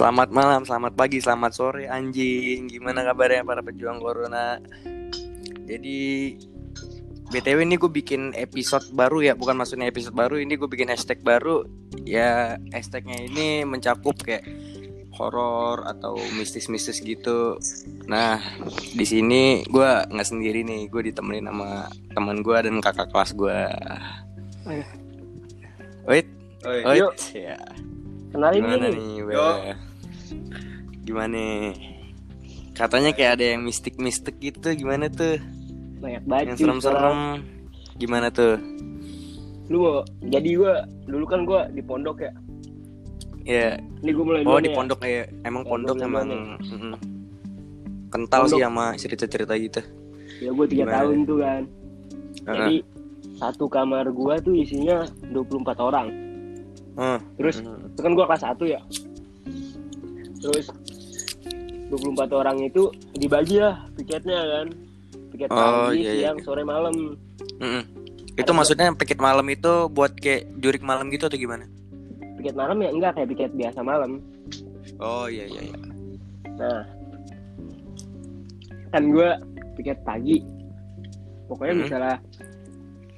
Selamat malam, selamat pagi, selamat sore anjing. Gimana kabarnya para pejuang corona? Jadi BTW ini gue bikin episode baru ya, bukan maksudnya episode baru, ini gue bikin hashtag baru. Ya hashtagnya ini mencakup kayak horor atau mistis-mistis gitu. Nah di sini gue nggak sendiri nih, gue ditemenin sama teman gue dan kakak kelas gue. Wait, Oi. wait, Yuk. ya. Kenalin Gimana nih. nih. Gimana? Katanya kayak ada yang mistik-mistik gitu, gimana tuh? Banyak banget. Yang serem-serem. Gimana tuh? Lu jadi gua dulu kan gua di pondok ya. Ya, Ini gua mulai oh di ya. pondok ya. Emang Ya, pondok emang mm-mm. kental Pondok. sih sama cerita-cerita gitu. Ya gua tiga tahun tuh kan. Heeh. Jadi satu kamar gua tuh isinya 24 orang. Heeh. Terus Mm. itu kan gua kelas 1 ya. Terus 24 orang itu dibagi lah piketnya kan. Piket Oh, pagi, iya, iya, siang, iya. sore, malam. Mm-mm. Itu Ada maksudnya piket malam itu buat kayak jurik malam gitu atau gimana? Piket malam ya enggak kayak piket biasa malam. Oh iya iya iya. Nah, kan gue piket pagi. Pokoknya Hmm. misalnya,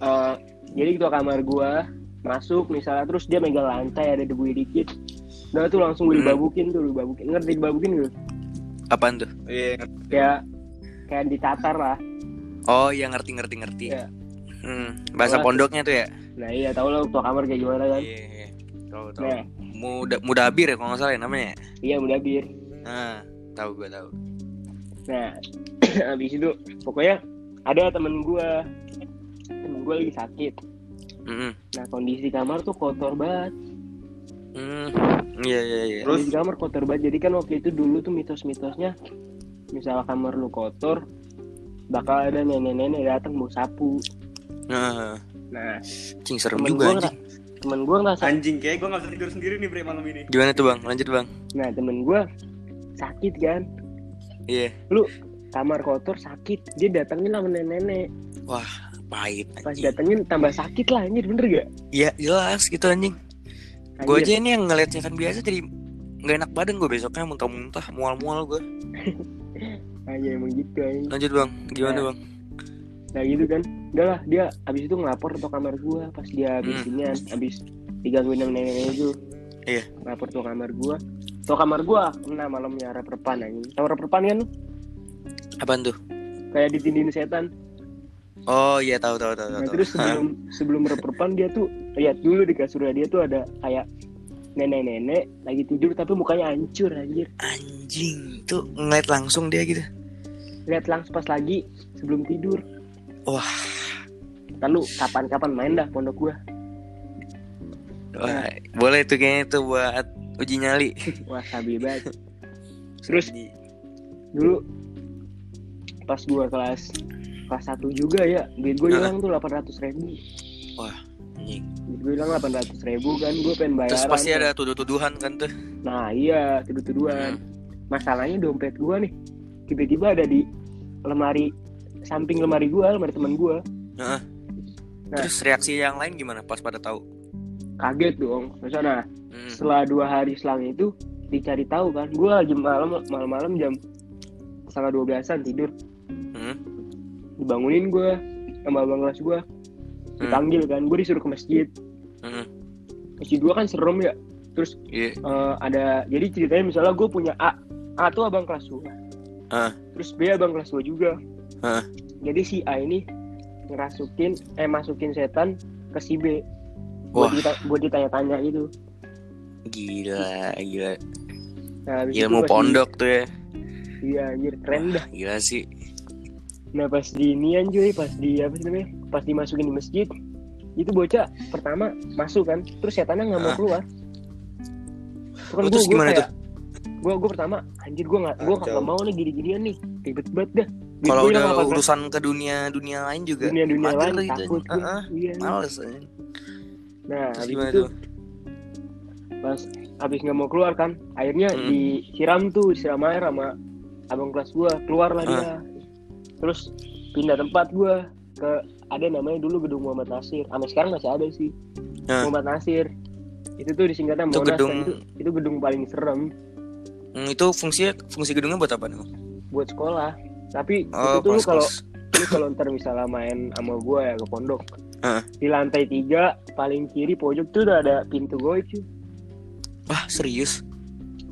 eh, jadi ketua kamar gue masuk misalnya terus dia megang lantai ada debu dikit. Udah tuh langsung gue Hmm. dibabukin tuh, dibabukin. Ngerti dibabukin gitu? Apaan tuh? Iya, Kayak kayak ditatar lah. Oh iya ngerti ngerti ngerti. Iya. Hmm, bahasa Kalau- pondoknya tuh ya. Nah iya tau lah ketua kamar kayak gimana kan? Iya. iya. Tahu tahu. Nah, Muda Mudabir ya kalau nggak salah ya namanya. iya udah bir. Nah, tahu gue tahu. Nah, habis itu pokoknya ada temen gue, temen gue lagi sakit. Mm-mm. Nah kondisi kamar tuh kotor banget. Hmm, iya iya iya. Terus? di kamar kotor banget jadi kan waktu itu dulu tuh mitos-mitosnya misal kamar lu kotor bakal ada nenek-nenek datang mau sapu Nah, nah cing serem juga gue anjing. temen gue ngerasa anjing kayak gue gak bisa tidur sendiri nih bre malam ini. Gimana tuh bang? Lanjut bang. nah temen gue sakit kan Iya. kamar kotor sakit dia datangin sama nenek-nenek Pahit. pas anjing. datengin tambah sakit lah anjir bener gak Iya jelas gitu anjing. Gue Anjir. aja ini yang ngeliat setan biasa jadi nggak enak badan gue besoknya muntah-muntah mual-mual gue. anjir emang gitu anjing. Lanjut bang. Gimana Nah. bang? nah gitu kan udah lah dia abis itu ngelapor tuh kamar gue pas dia habis Hmm. ini abis digangguin sama nenek-nenek itu Iya. ngelapor tuh kamar gue tuh kamar gue kena malamnya reperpan anjing tau reperpan kan? Apaan tuh? kayak ditindin setan. Oh iya tahu tahu tahu Nah, tahu. terus sebelum sebelum reperpan dia tuh lihat dulu di kasurnya dia tuh ada kayak nenek-nenek lagi tidur tapi mukanya hancur anjir. Anjing tuh ngeliat langsung dia gitu. Lihat langsung pas lagi sebelum tidur. Wah. Lalu kapan-kapan main dah pondok gua. Wah, boleh tuh kayaknya tuh buat uji nyali. Wah, sabi banget. Terus dulu pas gua kelas kelas 1 juga ya, duit gua hilang tuh 800 ribu. Anjing. Duit gua hilang 800 ribu kan, gua pengen bayaran. Terus pasti ada tuduh-tuduhan kan tuh. Nah iya, tuduh-tuduhan. Masalahnya dompet gua nih, tiba-tiba ada di lemari samping lemari gua, lemari teman gua. Heeh. Nah. Terus reaksi yang lain gimana pas pada tahu? Kaget dong. Masa nah, Hmm. setelah dua hari selang itu dicari tahu kan, gua lagi malam malam-malam jam setengah dua belasan tidur, Hmm. dibangunin gua sama abang kelas gua, Hmm. dipanggil kan, gua disuruh ke masjid. Hmm. Masjid gua kan serem ya. Terus Iya. eh, ada, jadi ceritanya misalnya gua punya A, A tuh abang kelas gua. Ah. Terus B abang kelas gua juga. Ah. Jadi si A ini ngerasukin, eh masukin setan ke si B. Buat, dita- buat ditanya-tanya gitu. gila, gila. Nah, itu Ilmu di- pondok tuh ya. Iya anjir, keren dah. Gila sih. Nah pas di inian cuy, pas di apa sih namanya? Pas dimasukin di masjid, itu bocah pertama masuk kan, terus setannya nggak mau Ah. keluar. Gua, terus gua gimana kayak, Gua, gua pertama, anjir gua nggak, gua Kacau. nggak mau nih gini-ginian nih, ribet banget dah. Kalau gua udah 800 urusan ke dunia dunia lain juga dunia-dunia mager lain gitu. takut. gua. Heeh. Iya. Males anjing. Nah Terus habis itu tuh? pas habis nggak mau keluar kan, akhirnya Hmm. disiram tuh, disiram air sama abang kelas gua, keluarlah Ah. dia. Terus pindah tempat gua ke ada namanya dulu gedung Muhammad Nasir. Sampai sekarang masih ada sih. Ah. Muhammad Nasir. Itu tuh disingkatnya Itu Monas. gedung- kan. Itu, itu gedung paling serem. Hmm, itu fungsinya fungsi gedungnya buat apa nih? Buat sekolah tapi Oh, itu tuh kalau lu kalau ntar misalnya main sama gue ya ke pondok Heeh. di lantai tiga paling kiri pojok tuh udah ada pintu gue cuy Wah, serius?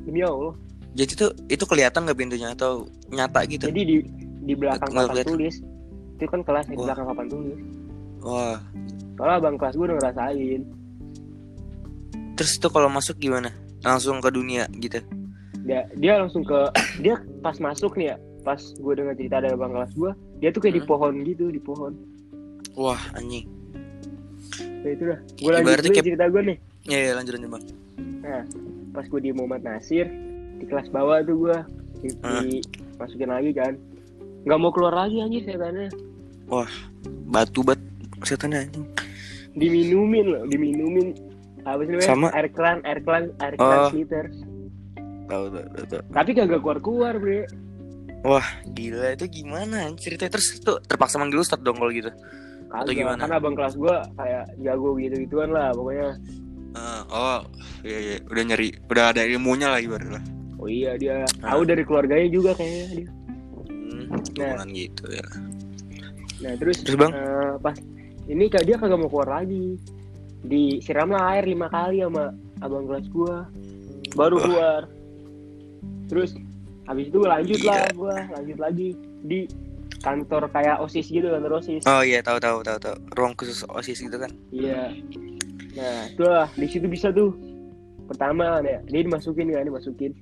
demi allah Jadi tuh itu kelihatan nggak pintunya atau nyata gitu? jadi di di belakang papan tulis itu kan kelas di belakang papan tulis Wah, soalnya abang kelas gue udah ngerasain terus itu kalau masuk gimana? Langsung ke dunia gitu? dia dia langsung ke dia pas masuk nih ya pas gue dengar cerita dari abang kelas gue dia tuh kayak di Hmm. pohon gitu di pohon Wah, anjing. nah itu dah gue lanjut dulu kayak- cerita gue nih Ya, ya lanjut lanjut bang. Nah, pas gue di Muhammad Nasir di kelas bawah tuh gue di, di- masukin lagi kan nggak mau keluar lagi anjir setannya Batu bat setannya diminumin loh diminumin apa sih namanya Sama- air keran air keran air Oh. keran liter Tahu tahu tahu. tapi kagak keluar keluar bre Gila itu gimana ceritanya terus itu terpaksa manggil Ustadz dong kalau gitu. Atau kagak gimana? kan abang kelas gue kayak jago gitu gituan lah pokoknya Ah, oh, iya iya udah nyari udah ada ilmunya lah ibarat lah. oh iya dia Ah. tahu dari keluarganya juga kayaknya dia Hmm, keturunan gitu ya. Nah terus Terus bang? eh, pas ini kak dia kagak mau keluar lagi. Disiramlah air lima kali sama abang kelas gua. Baru keluar. Terus habis itu lanjut lah gua lanjut lagi di kantor kayak osis gitu kantor osis. Oh iya tahu tahu tahu tahu. Ruang khusus osis gitu kan. iya. Nah itulah di situ bisa tuh. Pertama ya dia dimasukin kan dimasukin.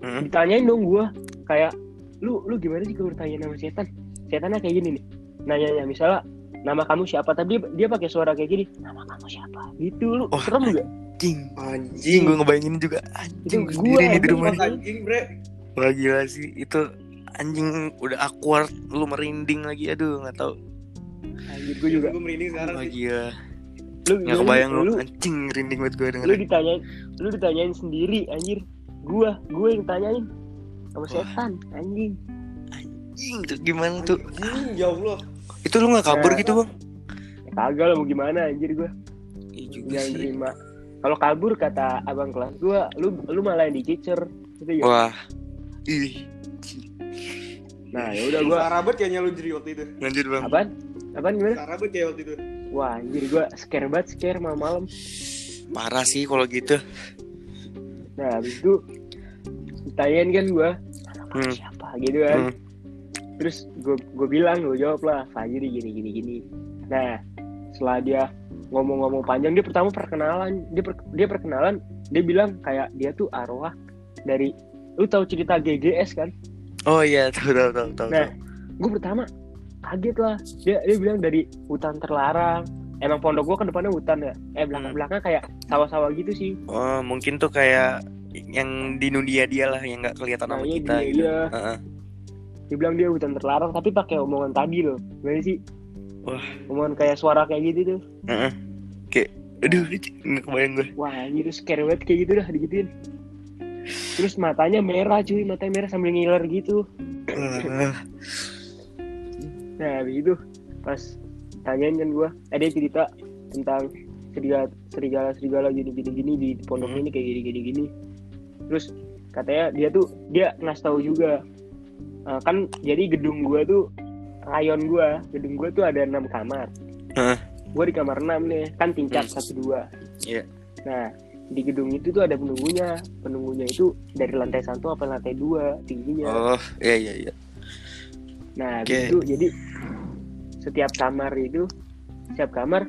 Hmm. ditanyain dong gua kayak lu lu gimana sih kalau ditanya nama setan? Setannya kayak gini nih nanyanya misalnya nama kamu siapa? Tapi dia, dia pakai suara kayak gini nama kamu siapa? Gitu lu Wah, serem gak Anjing, Anjing. gue ngebayangin juga anjing Itu gua sendiri nih di anjing, rumah nih. Anjing, bre. Wah gila sih. Itu anjing udah awkward lu merinding lagi. Aduh nggak tahu. Anjir gue juga. Gue merinding sekarang Wah sih. gila. Lu nggak lu, kebayang lu lu, anjing merinding banget gue lu dengerin. ditanyain lu ditanyain sendiri anjir. Gua gue yang tanyain sama Wah. setan anjing anjing tuh gimana tuh Anjing, ya Allah. itu lu nggak kabur Nah. gitu bang ya, kagak lah mau gimana anjir gua Iya juga jangan sih terima kalau kabur kata abang kelas gua lu lu malah yang dicecer gitu ya wah ih nah ya udah gua Sarabet kayaknya lu jadi waktu itu. lanjut bang apaan apaan gimana Sarabet kayak waktu itu. wah anjir gua scare banget scare malam-malam parah sih kalau gitu Nah, habis itu ditanyain kan gua nama Hmm. siapa gitu kan. Hmm. Terus gue gue bilang, gue jawab lah, Fajri gini gini gini. Nah, setelah dia ngomong-ngomong panjang, dia pertama perkenalan, dia per- dia perkenalan, dia bilang kayak dia tuh arwah dari lu tahu cerita GGS kan? oh iya tahu tahu tahu tahu Nah, gue pertama kaget lah. Dia dia bilang dari hutan terlarang. Emang pondok gua kan depannya hutan ya. Eh belakang-belakang kayak sawah-sawah gitu sih. oh mungkin tuh kayak yang di Nudia dia lah yang nggak kelihatan Nah, sama iya, kita dia, gitu iya. Heeh. dia bilang dia hutan terlarang tapi pakai omongan tadi loh gimana sih? Wah. omongan kayak suara kayak gitu tuh. Heeh. kayak aduh nggak kebayang gue wah anjir tuh scare banget kayak gitu dah digituin. Terus matanya merah cuy. Matanya merah sambil ngiler gitu. Nah habis itu pas tanyain kan gua eh dia cerita tentang serigala serigala serigala gini gini gini di pondok Hmm. ini kayak gini gini gini terus katanya dia tuh dia ngasih tahu juga Eh, kan jadi gedung gua tuh rayon gua gedung gua tuh ada enam kamar Heeh. gua di kamar enam nih kan tingkat Hmm. satu dua Iya. nah di gedung itu tuh ada penunggunya penunggunya itu dari lantai satu apa lantai dua tingginya oh iya iya iya Nah, Oke. habis itu jadi setiap kamar itu setiap kamar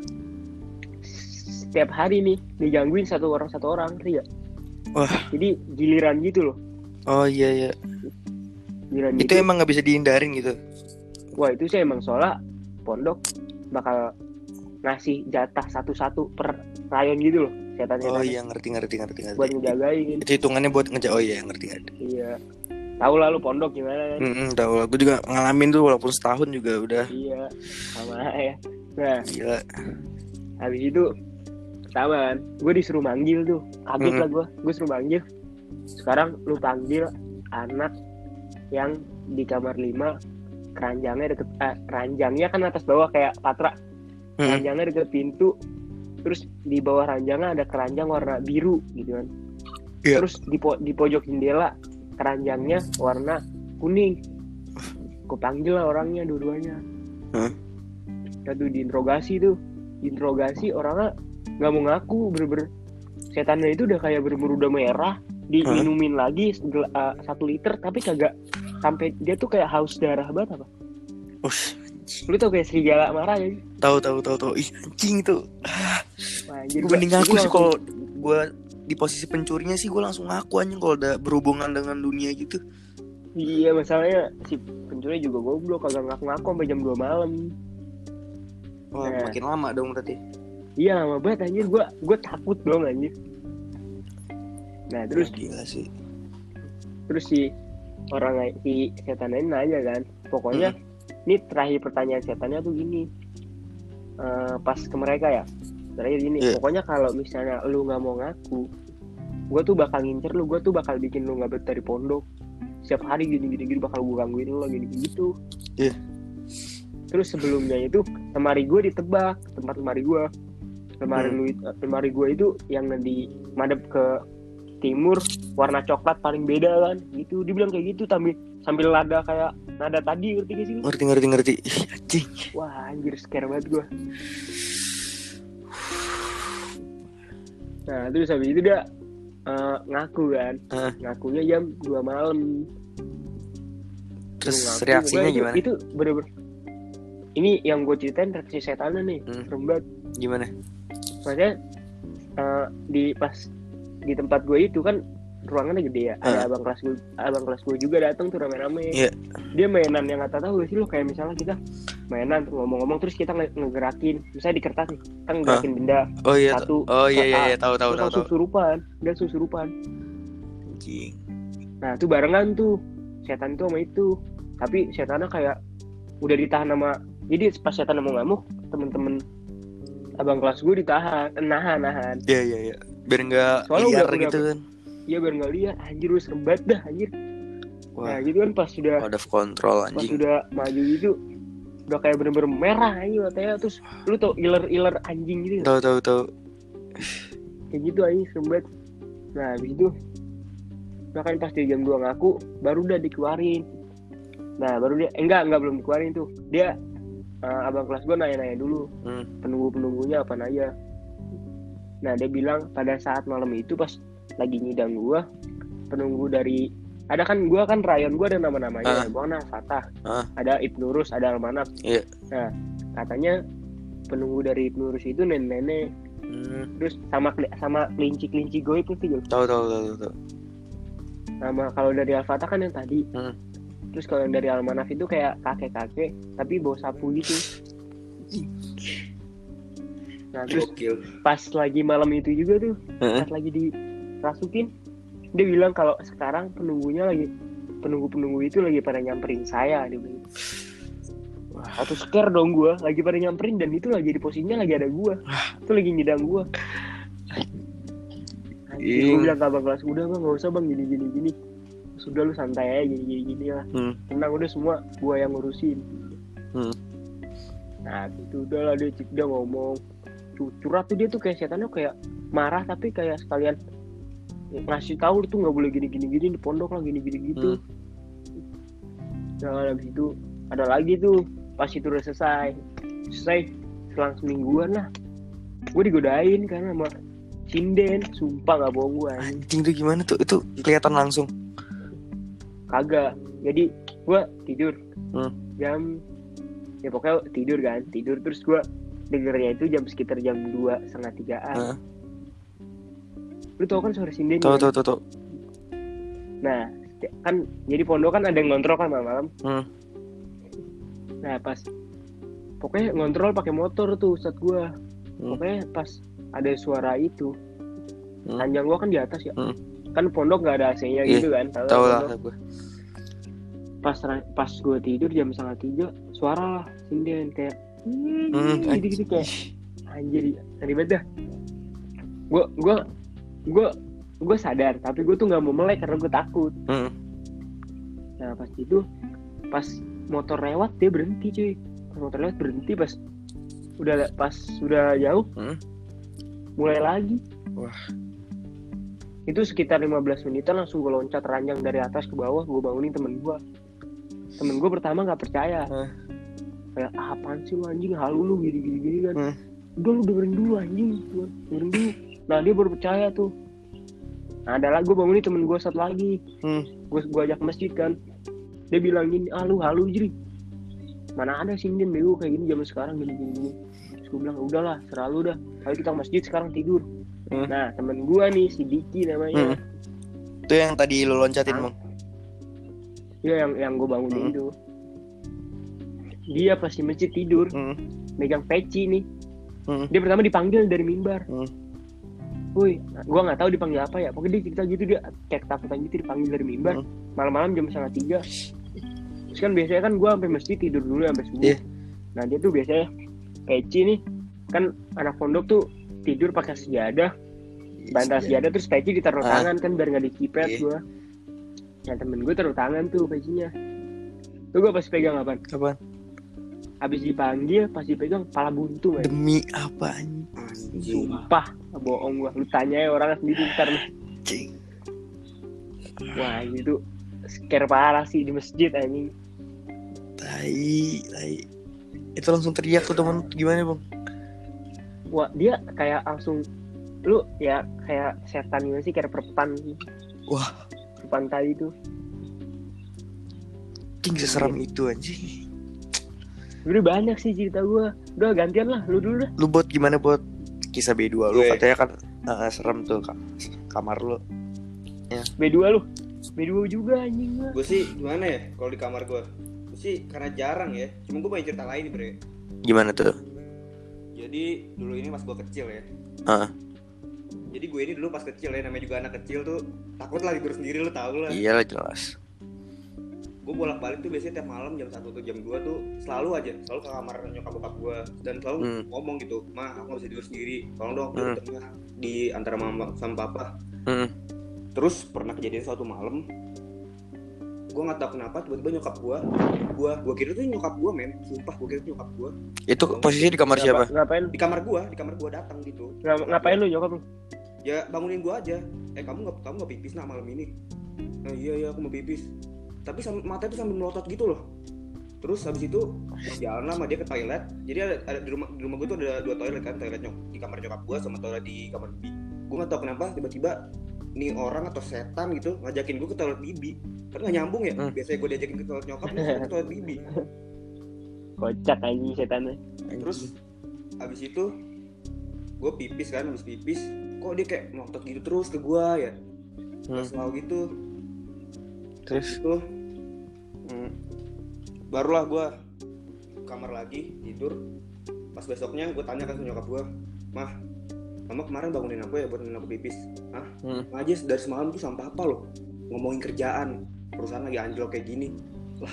setiap hari nih digangguin satu orang satu orang, ngerti nggak? Wah. Jadi giliran gitu loh, oh iya iya giliran itu gitu. emang nggak bisa dihindarin gitu Wah itu sih emang soalnya pondok bakal ngasih jatah satu-satu per rayon gitu loh, setan oh iya ngerti ngerti ngerti ngerti buat ngejagain. itu hitungannya buat ngeja oh iya ngerti ngerti Iya. Tahu lah lu pondok gimana kan? Hmm, tahu lah. Gue juga ngalamin tuh walaupun setahun juga udah Iya, sama ya. Nah, gila. habis itu pertama kan gue disuruh manggil tuh kaget Mhm. lah gue gue suruh manggil sekarang lu panggil anak yang di kamar 5 keranjangnya deket eh, keranjangnya kan atas bawah kayak patra. Keranjangnya deket pintu terus di bawah ranjangnya ada keranjang warna biru gitu kan. Iya. terus di, po- di pojok jendela keranjangnya warna kuning. Gue panggil lah orangnya dua-duanya. Hah? satu diinterogasi tuh. Diinterogasi orangnya nggak mau ngaku bener-bener. Setannya itu udah kayak bener-bener udah merah diminumin lagi segel- uh, satu liter tapi kagak sampai dia tuh kayak haus darah banget apa Ush, lu tau kayak serigala marah ya tahu tahu tahu tahu. Ih, anjing itu. Anjir, Gue mending ngaku gua sih langsung- kalau gue di posisi pencurinya sih gue langsung ngaku anjing kalau udah berhubungan dengan dunia gitu. iya masalahnya si pencuri juga goblok kagak ngaku-ngaku sampai jam 2 malam Wah, Nah. makin lama dong berarti. iya lama banget anjir gua gua takut dong anjir nah terus gila sih. terus si orang si setan ini nanya kan. Pokoknya ini terakhir pertanyaan setannya tuh gini. Eh, pas ke mereka ya. Terakhir gini Iya. pokoknya kalau misalnya lu nggak mau ngaku gue tuh bakal ngincer lu gue tuh bakal bikin lu nggak betah di pondok. Setiap hari gini gini gini bakal gue gangguin lu gini gitu. Iya. terus sebelumnya itu lemari gue ditebak tempat lemari gue lemari Hmm. lu itu- lemari gue itu yang di madep ke timur warna coklat paling beda kan gitu dia bilang kayak gitu sambil sambil nada kayak nada tadi ngerti gak sih lu? Ngerti ngerti ngerti. Anjing. wah anjir scare banget gue nah terus habis itu dia eh, ngaku kan Hah. ngakunya jam 2 malam Terus ngaku, reaksinya itu- gimana? itu bener-bener ini yang gue ceritain reaksi setannya nih Hmm. serem banget Gimana? maksudnya eh, di pas di tempat gue itu kan ruangannya gede ya ada Ah. abang kelas gue abang kelas gue juga datang tuh rame-rame Iya. dia mainan yang nggak tahu gak sih lo kayak misalnya kita mainan tuh ngomong-ngomong terus kita nge- ngegerakin misalnya di kertas nih kita ngegerakin benda Oh iya. satu Oh iya iya, iya. tahu tahu tahu langsung tahu. surupan dia surupan Anjing. nah itu barengan tuh setan tuh sama itu tapi setannya kayak udah ditahan sama jadi pas setan mau ngamuk temen-temen abang kelas gue ditahan nahan nahan Iya iya iya. Biar Soalnya liar udah- gitu kan. Iya biar nggak lihat anjir lu serem banget dah anjir Wah, nah gitu kan pas sudah out of control pas anjing. sudah maju gitu udah kayak bener-bener merah anjing matanya terus lu tau iler-iler anjing gitu nggak? Tahu tahu tahu. kayak gitu anjing serem banget nah habis itu udah kan pas dia jam 2 ngaku baru udah dikeluarin nah baru dia eh, enggak enggak belum dikeluarin tuh dia eh, abang kelas gua nanya-nanya dulu Hmm. penunggu-penunggunya apa aja nah dia bilang pada saat malam itu pas lagi nyidang gua penunggu dari ada kan gua kan rayon gua ada nama-namanya Ah. gua kan Fatah Ah. ada Ibnurus ada Almanaf Iya. nah katanya penunggu dari Ibnurus itu nenek-nenek Hmm. terus sama sama kelinci-kelinci goib ngerti gak? Tahu tahu tahu tahu, nama kalau dari Al-Fatah kan yang tadi Hmm. Terus kalau yang dari Almanaf itu kayak kakek-kakek tapi bawa sapu gitu. Nah terus pas lagi malam itu juga tuh pas lagi dirasukin dia bilang kalau sekarang penunggunya lagi penunggu-penunggu itu lagi pada nyamperin saya dia bilang. Atau scare dong gua lagi pada nyamperin dan itu lagi di posisinya lagi ada gua. Itu lagi Anjir, Ing. gua bilang ke abang kelas udah bang. Nggak usah bang. Gini gini gini sudah lu santai aja gini gini lah. Hmm. tenang udah semua gua yang ngurusin. Hmm. nah itu udah lah dia dia ngomong. Cu- curhat tuh dia tuh kayak setannya kayak marah tapi kayak sekalian ngasih tahu tuh nggak boleh gini gini gini di pondok lah gini gini gitu nah habis itu ada lagi tuh pas itu udah selesai. Selesai selang semingguan lah. Gue digodain karena sama sinden sumpah nggak bohong gue Anjing. Tuh gimana tuh? Itu kelihatan langsung. Kagak jadi gue tidur Hmm. jam ya pokoknya tidur kan tidur terus gue dengernya itu jam sekitar jam dua setengah tigaan Heeh. lu tau kan suara sinden Tahu kan? tahu tahu tahu. nah kan jadi pondok kan ada yang ngontrol kan malam-malam Hmm. nah pas pokoknya ngontrol pakai motor tuh saat gue Hmm. pokoknya pas ada suara itu Hmm. ranjang gua kan di atas ya Hmm. Kan pondok nggak ada AC-nya Iya, gitu kan Tahu lah gue. pas pas gue tidur jam setengah tiga suara lah sinden kayak Hmm, gitu gitu kayak anjir ribet dah gue gue gue gue sadar tapi gue tuh nggak mau melek karena gue takut Hmm. nah pas itu pas motor lewat dia berhenti cuy pas motor lewat berhenti pas udah pas sudah jauh Hmm. mulai lagi Wah. Itu sekitar 15 menitan langsung gue loncat ranjang dari atas ke bawah gue bangunin temen gue temen gue pertama nggak percaya. Kayak ah, apaan sih lu anjing? Halu lu gini gini gini kan? Hmm. udah lu dengerin dulu anjing. Gua dengerin dulu. Nah dia baru percaya tuh. Nah ada lagi gue bangunin temen gue satu lagi. Hmm. gue gue ajak masjid kan. Dia bilang gini ah lu halu jadi mana ada sih bego kayak gini zaman sekarang gini gini gini. Terus gue bilang udahlah serah lu dah. Ayo kita ke masjid sekarang tidur Hmm. nah temen gue nih si Diki namanya Hmm. Itu yang tadi lu loncatin? Bang. Iya yang yang gue bangunin Hmm. itu. Dia pas di masjid tidur, Hmm. megang peci nih. Hmm. Dia pertama dipanggil dari mimbar. Hmm. Woi, gua nggak tahu dipanggil apa ya. Pokoknya dia cerita gitu dia kayak ketakutan gitu dipanggil dari mimbar. Hmm. Malam-malam jam setengah tiga. Terus kan biasanya kan gua sampai masjid tidur dulu sampai subuh. Iya. Nah dia tuh biasanya peci nih kan anak pondok tuh tidur pakai sejadah, bantal sejadah terus peci ditaruh Ah. tangan kan biar nggak dicipet Iya. gua. Nah temen gue taruh tangan tuh pecinya. Tuh gue pas pegang apa? Apaan? Habis dipanggil, pas dipegang pala buntu men. Demi apa anjing? Sumpah, bohong gua. Lu tanya ya orang sendiri ntar nih. Cing. Wah ini tuh scare parah sih di masjid anjing. Tai, tai. Itu langsung teriak tuh temen gimana, Bang? Wah dia kayak langsung lu ya kayak setan gimana sih kayak perpan Wah, perpan tadi tuh king seseram itu anjing. udah banyak sih cerita gua udah gantian lah lu dulu dah Lu buat gimana buat kisah B2 lu Gue. katanya kan eh, serem tuh ka- kamar lu. B2 lu B2 juga anjing gua Gue sih gimana ya kalau di kamar gue? Gue sih karena jarang ya. Cuma gue banyak cerita lain bre. Gimana tuh? Jadi dulu ini pas gue kecil ya. Ah. Jadi gue ini dulu pas kecil ya, namanya juga anak kecil tuh takut lah tidur sendiri lu tau lah. Iyalah jelas. Gue bolak balik tuh biasanya tiap malam jam 1 atau jam 2 tuh selalu aja, selalu ke kamar nyokap bokap gue dan selalu Hmm. ngomong gitu, mah aku gak bisa tidur sendiri, tolong dong aku Hmm. di antara mama sama papa. Hmm. Terus pernah kejadian suatu malam, gue nggak tahu kenapa tiba-tiba nyokap gue, gue gue kira tuh nyokap gue men, sumpah gue kira tuh nyokap gue Itu posisinya di kamar siapa? Ngapa- ngapain? Di kamar gue, di kamar gue datang gitu. ngap- ngapain lu nyokap lu? Ya bangunin gua aja. Eh kamu nggak kamu nggak pipis nak malam ini? Nah, iya iya aku mau pipis. Tapi sam- mata itu sambil melotot gitu loh. Terus habis itu jalan lama dia ke toilet. Jadi ada, ada di rumah di rumah gue tuh ada dua toilet kan toilet nyok di kamar nyokap gua sama toilet di kamar bibi gue nggak tahu kenapa tiba-tiba nih orang atau setan gitu ngajakin gue ke toilet bibi. Kan nggak nyambung ya? Hmm. biasanya gue diajakin ke toilet nyokap gue ke toilet bibi. Kocak anjing setannya. Terus habis itu gue pipis kan habis pipis kok dia kayak melotot gitu terus ke gua ya? Hmm. selalu gitu Terus? itu hmm, barulah gua kamar lagi tidur. Pas besoknya gue tanya kan ke nyokap gua mah mama kemarin bangunin aku ya buat aku pipis. Hah? Hmm. aja dari semalam tuh sampai apa loh ngomongin kerjaan. Perusahaan lagi anjlok kayak gini. Lah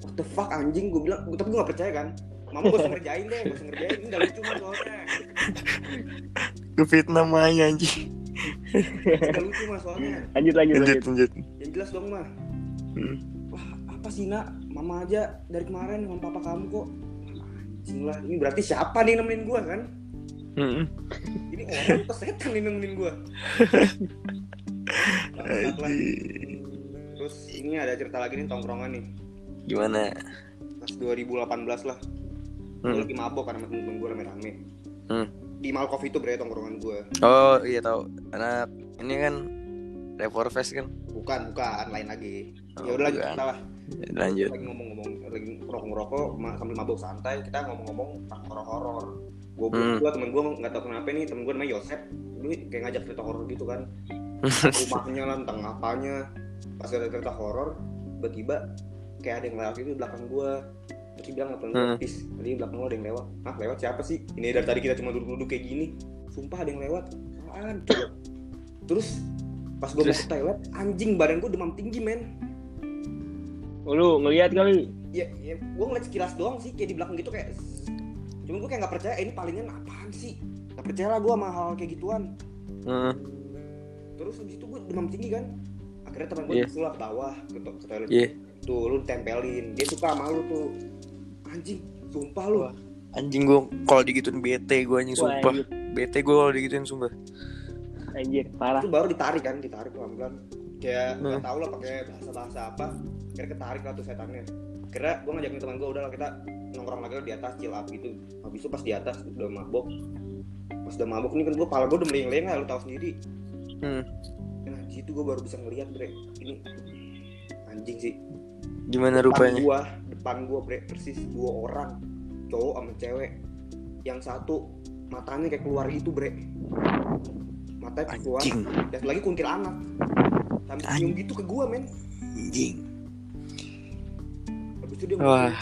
what the fuck anjing? Gue bilang tapi gue gak percaya kan? Mama gak usah ngerjain deh gak usah ngerjain. Ini gak lucu mah soalnya. Kefitnah namanya anjing. gak lucu mah soalnya. Lanjut lanjut Lanjut lanjut. yang jelas dong mah Hmm. wah apa sih nak? Mama aja dari kemarin sama papa kamu kok. Anjing lah ini berarti siapa nih nemenin gua kan Hmm. ini orang setan nih nemenin. Anjing. terus ini ada cerita lagi nih tongkrongan nih Gimana? pas 2018 lah gue Hmm. lagi mabok karena sama temen gue rame-rame Hmm. di Malkov itu bre tongkrongan gue Oh iya tahu. Anak ini kan Revolves kan. bukan bukan lain lagi Oh, ya udah lanjut kita lah Lanjut. lagi ngomong-ngomong lagi ngerokok-ngerokok sambil mabok santai kita ngomong-ngomong tentang horor-horor gue Hmm. gua temen gue nggak tahu kenapa nih temen gue namanya Yosep. Dulu kayak ngajak cerita horor gitu kan. Rumahnya lah tentang apanya pas ada cerita horor tiba-tiba kayak ada yang lewat itu di belakang gue terus dia bilang apa Hmm. pis tadi di belakang lo ada yang lewat. Ah lewat siapa sih? Ini dari tadi kita cuma duduk-duduk kayak gini. Sumpah ada yang lewat. Apaan? Coba terus pas gue mau ke toilet anjing badan gue demam tinggi men. Oh, lu ngeliat kali? Ya, ya gue ngeliat sekilas doang sih kayak di belakang gitu kayak cuma gue kayak nggak percaya eh, ini palingan apaan sih nggak percaya lah gue sama hal kayak gituan Hmm. terus habis itu gue demam tinggi kan akhirnya teman gue yeah. ke bawah ke, ke toilet Iya. tuh lu tempelin dia suka sama lu tuh anjing sumpah lu. Anjing gua kalau digituin bete gua anjing Wah, sumpah. anjir. Bete gua kalau digituin sumpah. anjir parah itu baru ditarik kan ditarik pelan pelan kayak Hmm. nggak tahu lah pakai bahasa bahasa apa kira ketarik lah tuh setannya kira gue ngajakin teman gue udah lah kita nongkrong lagi di atas chill up gitu. Habis itu pas di atas udah mabok. Pas udah mabok ini kan gue pala gue udah meleng meleng lah lu tahu sendiri. Hmm. nah di situ gue baru bisa ngeliat bre. Ini anjing sih. Gimana depan rupanya? gua depan gua bre persis dua orang cowok sama cewek. Yang satu matanya kayak keluar gitu bre. Matanya kayak keluar Anjing, dan lagi kuntilanak. Sambil senyum gitu ke gua men. Anjing. Dia Wah,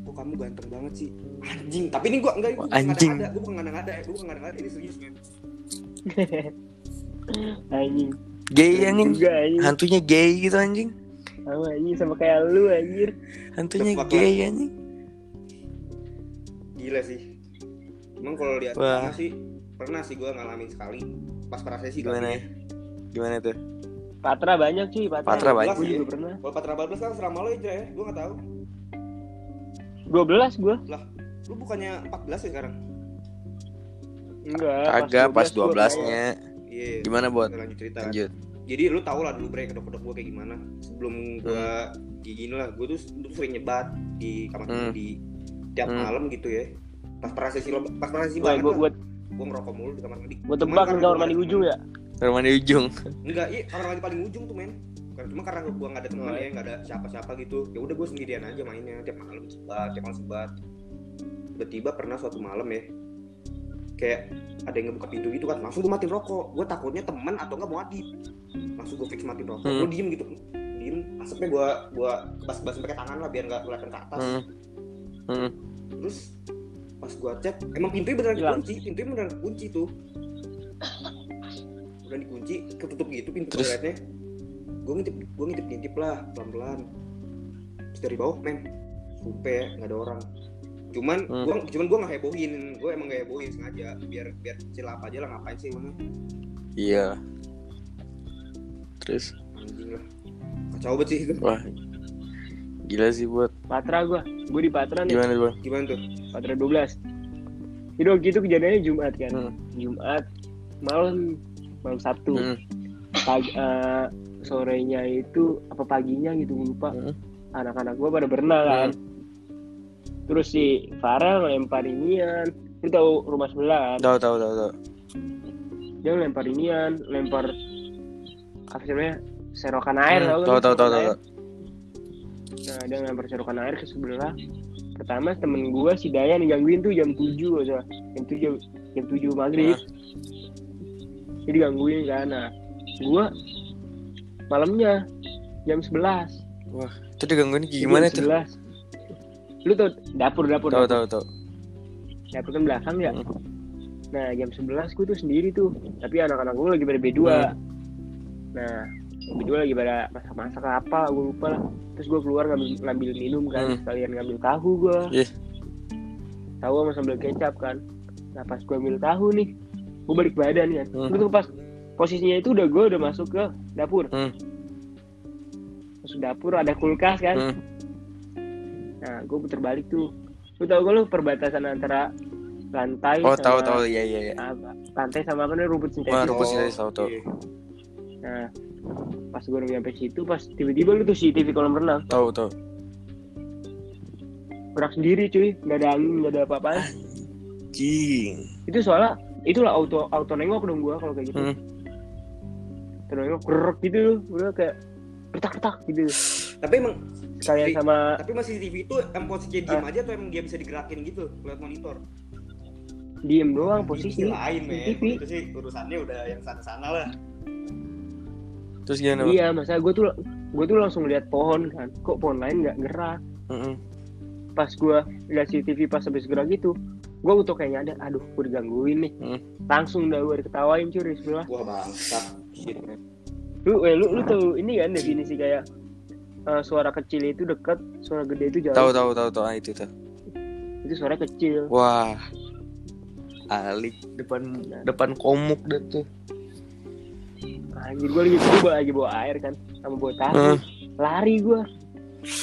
kok kamu ganteng banget sih anjing tapi ini gua enggak gua bukan anjing. gua bukan ngada-ngada ya gua bukan ngada-ngada ini serius men anjing gay anjing. juga anjing Hantunya gay gitu anjing. sama anjing sama kayak lu anjir Hantunya fuck, gay anjing. gila sih emang kalau lihat sana sih pernah sih gua ngalamin sekali pas praktisi Gimana ya? Gimana tuh? Patra banyak sih Patra, Patra banyak. gue juga pernah. Kalau Patra Bablas kan serama lo aja ya. Gua nggak tahu. 12 gue lu bukannya 14 ya sekarang? Enggak Kagak pas 12 gua. 12-nya. iya Gimana buat? lanjut cerita. Lanjut. jadi lu tau lah dulu bre kedok-kedok gue kayak gimana. Sebelum gue kayak gini lah gue tuh dulu sering nyebat di kamar Hmm. mandi. Tiap Hmm. malam gitu ya. Pas praktisi lo pas Gue banget gue lah. gue gue ngerokok mulu di kamar mandi. gue tebak nih kamar mandi ujung ya Rumah di ujung. temen. enggak iya kamar mandi paling ujung tuh men. Karena cuma karena gue nggak ada teman Oh, ya nggak ada siapa-siapa gitu. Ya udah gue sendirian aja mainnya. Tiap malam sebat tiap malam sebat. Tiba-tiba pernah suatu malam ya kayak ada yang ngebuka pintu gitu kan langsung gue matiin rokok. Gue takutnya teman atau enggak mau adit langsung gue fix matiin rokok. Hmm. gue diem gitu. Diem asapnya gue gue bas-bas pakai tangan lah biar nggak kelihatan ke atas. Hmm. Hmm. terus pas gue cek emang pintunya beneran dikunci. Pintunya beneran kunci tuh udah dikunci ketutup gitu pintu Terus? toiletnya. Gue ngintip gue ngintip ngintip lah pelan pelan terus dari bawah men sumpah ya nggak ada orang. Cuman Hmm. gua cuman gue nggak hebohin gue emang nggak hebohin sengaja. Biar biar cilap aja lah ngapain sih emangnya Iya. Terus? Anjing lah. Kacau banget sih itu. Wah gila sih buat. Patra gue gue di Patra nih. Gimana bang? gimana tuh? Patra 12 jadi waktu itu kejadiannya Jumat kan? Hmm. Jumat malam malam Sabtu. Hmm. Pag- eh, sorenya itu apa paginya gitu gue lupa. Hmm. anak-anak gue pada berenang kan. Terus si Farel ngelempar inian. Lu tahu rumah sebelah? Kan Tahu tahu tahu tahu. dia ngelempar inian lempar apa sih namanya serokan air Hmm, tau kan? Tahu tahu serokan tahu. air? nah dia ngelempar serokan air ke sebelah. Pertama temen gue si Dayan gangguin tuh jam 7 aja jam 7 jam 7 maghrib jadi gangguin kan nah gue malamnya jam 11 Itu digangguin gimana jam tuh? 11. lu tau dapur dapur Tahu dapur. tahu tahu. dapur kan belakang ya Hmm. nah jam 11 gue tuh sendiri tuh tapi anak-anak gue lagi pada B2 Hmm. nah B2 lagi pada masak-masak apa gue lupa lah terus gue keluar ngambil, ngambil minum kan Hmm. sekalian ngambil tahu gue Iya. tahu sama sambal kecap kan nah pas gue ambil tahu nih gue balik badan kan Hmm. Tuh pas posisinya itu udah gue udah masuk ke dapur Hmm. masuk dapur ada kulkas kan Hmm. nah gue puter balik tuh lu tau gak lu perbatasan antara lantai Oh tahu tahu iya iya apa, lantai sama apa nih rumput Wah, sintetis rumput sintetis tahu tahu. iya. nah pas gue udah nyampe situ pas tiba-tiba lu tuh si TV kolam renang Tahu tahu. gerak sendiri cuy nggak ada angin nggak ada apa-apa Jing. itu soalnya itulah auto auto nengok dong gua kalau kayak gitu. Hmm. auto nengok gerak gitu. Udah kayak retak-retak gitu. Tapi emang Di- sama tapi masih TV itu emang posisinya diem aja atau emang dia bisa digerakin gitu lewat monitor? Diem doang posisi. lain men. TV. itu sih urusannya udah yang sana-sana lah. Terus gimana iya masa gue tuh gue tuh langsung lihat pohon kan. Kok pohon lain nggak gerak Mm-mm. pas gue lihat si TV pas habis gerak gitu gue utuh kayak nyadar aduh gue digangguin nih Hmm. langsung dah gue diketawain cuy di sebelah wah bangsat lu eh, lu lu tahu ini kan definisi kayak eh, suara kecil itu dekat suara gede itu jauh Tahu tahu tahu tahu ah, itu tuh. itu suara kecil Wah. Alik depan depan komuk dah tuh. anjir gue lagi gue bawa- lagi bawa air kan sama bawa tahu Heeh. lari gue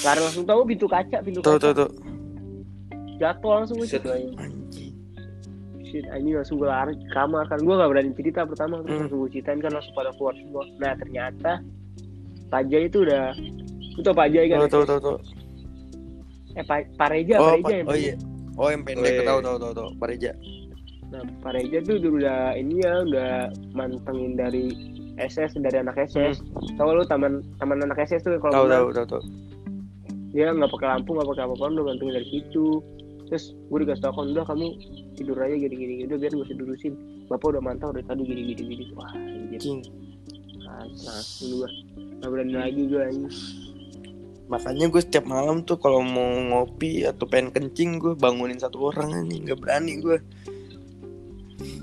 lari langsung tahu pintu kaca pintu Tahu kaca tahu tahu. jatuh langsung aja si shit anjing langsung gue lari ke kamar kan gue gak berani cerita pertama terus Hmm. langsung gue ceritain kan langsung pada keluar semua nah ternyata Pak Jai itu udah lu tau Pak Jai kan Tahu tahu tahu tahu. eh Pak Pak Reja Oh, Pak Reja Pak- yang oh iya. Oh yang pendek Oh, iya. tahu tahu tahu tahu. Pak Reja. Nah, Pak Reja tuh udah, udah ini ya, udah mantengin dari SS dari anak SS. Tahu lu taman taman anak SS tuh kalau Hmm. Tahu malam, tahu tahu tahu. dia nggak pakai lampu nggak pakai apa-apa udah mantengin dari situ. Terus gue dikasih tau kan udah kamu tidur aja gini-gini udah biar gue usah diurusin. Bapak udah mantau dari tadi gini-gini gini. Wah, anjir. King. Nah, gue nggak berani lagi gue anjing. Makanya gue setiap malam tuh kalau mau ngopi atau pengen kencing gue bangunin satu orang anjing nggak berani gue.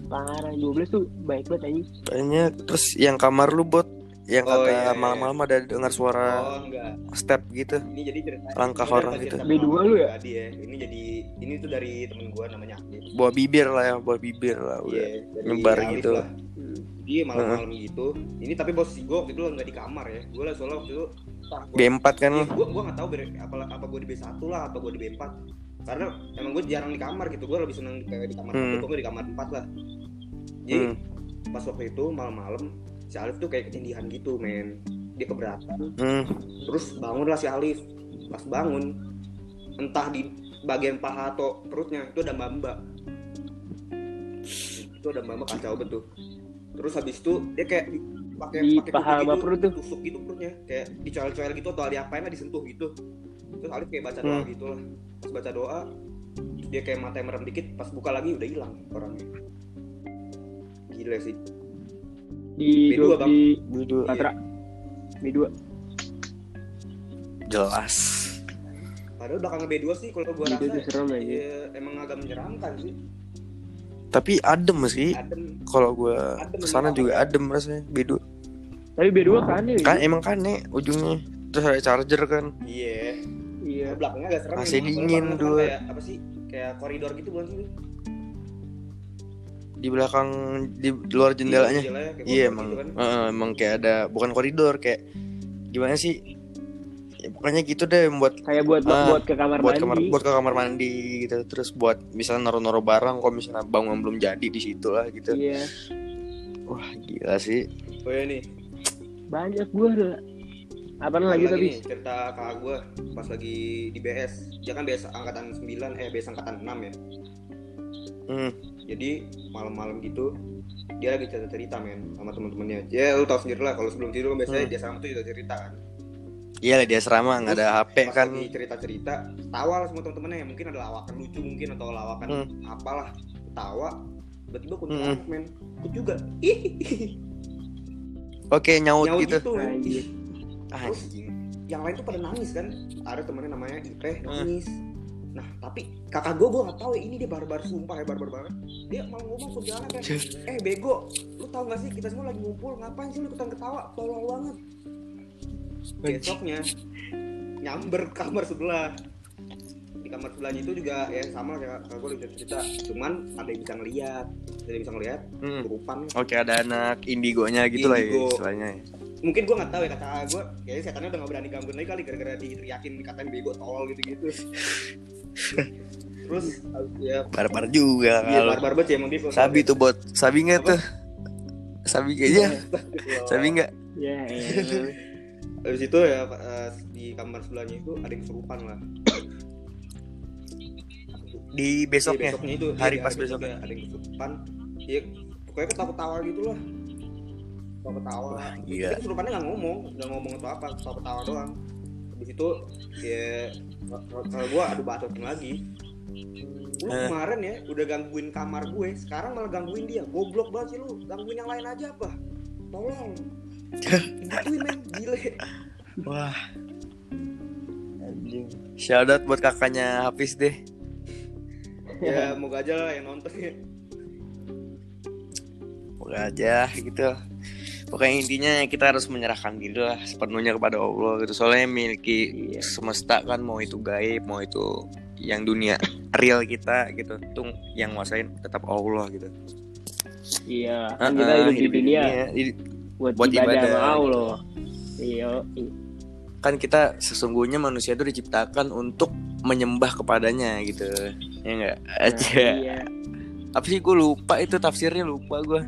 Parah 12 tuh baik banget anjing. Kayaknya terus yang kamar lu bot yang Oh, kata iya, iya. malam-malam ada dengar suara Oh enggak. step gitu. Ini jadi cerita. Langkah ini orang gitu. B2 lu ya? pribadi ya. Ini jadi ini tuh dari temen gua namanya Aktif. Buah bibir lah ya, buah bibir lah udah. Iya, dari nyebar gitu. lah. Hmm. Jadi malam-malam gitu. Ini tapi bos gue waktu itu nggak di kamar ya. Gue lah soalnya waktu itu B4 kan lu. gue gue nggak tahu apa apa gue di B1 lah apa gue di B4 karena emang gue jarang di kamar gitu gue lebih seneng kayak di kamar Hmm. satu gue di kamar 4 lah jadi Hmm. pas waktu itu malam-malam si Alif tuh kayak ketindihan gitu men. Dia keberatan. Hmm. terus bangun lah si Alif. Pas bangun entah di bagian paha atau perutnya itu ada mbak itu ada mbak kacau betul. Terus habis itu dia kayak pakai pakai paha gitu, perut tuh. tusuk gitu perutnya. Kayak dicoel-coel gitu atau diapain lah disentuh gitu. Terus Alif kayak baca doa Hmm. gitu lah. Pas baca doa dia kayak mata merem dikit pas buka lagi udah hilang orangnya. Gila sih Di B2, dua, Bang. di Dua-dua. Patra. B2. Jelas. padahal belakangnya B2 sih kalau gue Itu rasa tuh serem aja. ya, emang agak menyeramkan sih Tapi adem sih. Kalau gue Adem ke sana juga apa ya? adem rasanya. Bedu. Tapi B2 kan ya? Kan emang kane ujungnya. Terus ada charger kan. iya Iya. Ya, belakangnya agak serem AC emang. dingin kan dua. kayak apa sih kayak koridor gitu bukan sih Di belakang di luar jendelanya. Jendelanya Iya koridor emang. gitu kan. Heeh, emang kayak ada bukan koridor kayak gimana sih? Ya, pokoknya gitu deh buat Kayak buat Ah, buat ke kamar buat mandi. kamar buat ke kamar mandi gitu terus buat misalnya naro-naro barang kalau misalnya bangun belum jadi di situ lah gitu Iya. wah gila sih oh iya nih Banyak gua ada. Apa lagi lagi tapi? nih cerita kakak gue pas lagi di BS dia kan BS angkatan 9 eh BS angkatan 6 ya hmm. jadi malam-malam gitu dia lagi cerita cerita men sama teman-temannya ya lu tau sendiri lah kalau sebelum tidur kan biasanya Hmm. dia sama tuh juga cerita kan. Iya lah di asrama nggak ada HP pas kan. lagi cerita cerita tawa lah semua teman-temannya mungkin ada lawakan lucu mungkin atau lawakan Hmm. apalah. Tawa tiba-tiba kuntilanak Hmm. men. Ikut juga. Ih. Oke nyaut, nyaut gitu. gitu men. Anjing yang lain tuh pada nangis kan. Ada temennya namanya Ipeh Hmm. Nah tapi kakak gue gue gak tahu ya ini dia barbar sumpah ya barbar banget. Dia malah ngomong kuntilanak kan. Eh bego lu tau gak sih kita semua lagi ngumpul ngapain sih lu ikutan ketawa? Tolol banget. Besoknya nyamber ke kamar sebelah. Di kamar sebelahnya itu juga ya sama kayak kakak gue udah cerita. Cuman ada yang bisa ngeliat ada yang bisa ngeliat Hmm. oke ada anak indigonya gitu lah ya Indigo. istilahnya. Ya. mungkin gue nggak tahu ya kata gue kayaknya setannya udah gak berani gangguin lagi kali gara-gara diteriakin dikatain bego tolol gitu gitu terus ya barbar juga iya barbar banget sih emang dia sabi tuh buat sabi nggak tuh sabi kayaknya sabi nggak Ya, elah. Habis itu ya eh, di kamar sebelahnya itu ada yang kesurupan lah. di Iya, besoknya besoknya itu hari iya, pas besoknya ada yang kesurupan. Iya, pokoknya ketawa-ketawa gitu lah. Ketawa-ketawa. Wah, Tapi gila. kesurupannya nggak ngomong, nggak ngomong atau apa, ketawa-ketawa doang. Habis itu ya kalau gua adu bacotin lagi. Lu Eh. kemarin ya udah gangguin kamar gue, sekarang malah gangguin dia. Goblok banget sih lu, gangguin yang lain aja apa? Tolong. Gituin men, gile. wah anjing shout out buat kakaknya Hafiz deh ya moga aja lah yang nonton ya Semoga aja gitu Pokoknya intinya kita harus menyerahkan diri lah sepenuhnya kepada Allah gitu Soalnya miliki Iya. semesta kan mau itu gaib mau itu yang dunia real kita gitu Itu yang nguasain tetap Allah gitu Iya, kan kita Ah, hidup di dunia Hidup- buat, buat ibadah, ibadah. sama Allah. Iya. Kan kita sesungguhnya manusia itu diciptakan untuk menyembah kepadanya gitu Ya enggak Nah, aja iya. Apa sih gue lupa itu tafsirnya lupa gue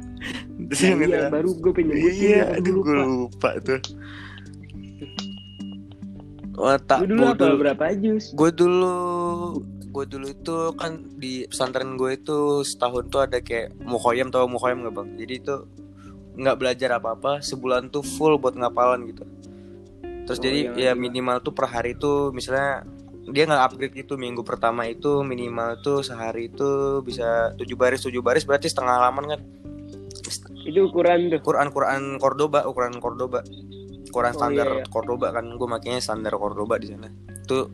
terus yang iya bilang, baru gue pengen nyebutin iya tapi aduh gue lupa. tuh. Wah, tak Lu dulu gue apa dulu berapa jus gue dulu gue dulu itu kan di pesantren gue itu setahun tuh ada kayak mukoyam tau mukoyam nggak bang? Jadi itu nggak belajar apa apa sebulan tuh full buat ngapalan gitu. Terus Oh, jadi iya, ya iya. minimal tuh per hari itu misalnya dia nggak upgrade itu minggu pertama itu minimal tuh sehari itu bisa tujuh baris tujuh baris berarti setengah halaman kan? Itu ukuran tuh? Quran Quran Cordoba ukuran Cordoba. Quran Oh, standar iya, iya. Cordoba kan? Gue makanya standar Cordoba di sana. Tuh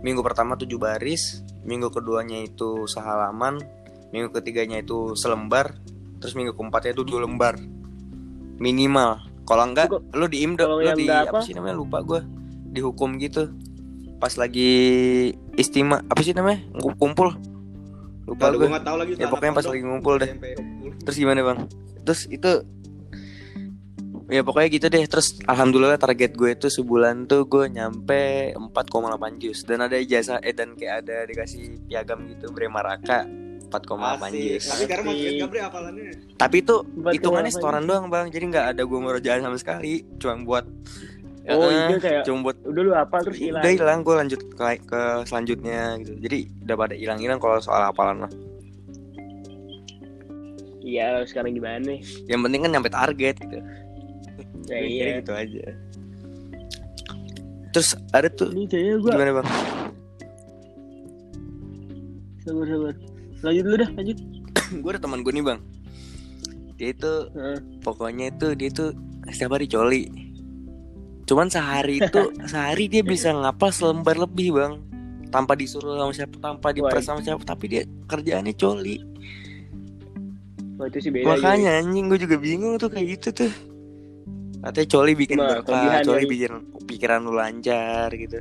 minggu pertama tujuh baris minggu keduanya itu sehalaman minggu ketiganya itu selembar terus minggu keempatnya itu dua lembar. Minimal. Kalau enggak lu di imdo lu di apa apa? sih namanya? Lupa gue dihukum gitu pas lagi istima apa sih namanya? Kumpul. Lupa gue nggak tahu lagi. ya pokoknya pas lagi ngumpul deh. Terus gimana bang? Terus itu ya pokoknya gitu deh. Terus alhamdulillah target gue itu sebulan tuh gue nyampe 4,8 jus dan ada ijazah eh dan kayak ada dikasih piagam gitu Bremaraka 4,8 jus Tapi sekarang itu 4,8 hitungannya setoran doang bang. Jadi nggak ada gue ngerjain sama sekali. Cuma buat Oh, Eh, iya, kayak- cuma buat udah lu apa? Terus hilang udah hilang. gue lanjut ke, ke selanjutnya gitu. Jadi udah pada hilang-hilang kalau soal hafalan mah. Iya sekarang gimana nih? Yang penting kan nyampe target gitu. Ya, Jadi iya. gitu aja. Terus ada tuh ini kayaknya gua gimana bang? Sabar sabar. Lanjut dulu dah lanjut. Gue ada teman gue nih bang. Dia itu Heeh. pokoknya itu dia tuh setiap hari coli cuman sehari itu sehari dia bisa ngapal selembar lebih bang. Tanpa disuruh sama siapa tanpa dipres sama siapa tapi dia kerjaannya coli. Itu sih beda makanya anjing gue juga bingung tuh kayak gitu tuh. Katanya coli bikin berkah kelebihan coli bikin pikiran lu lancar gitu.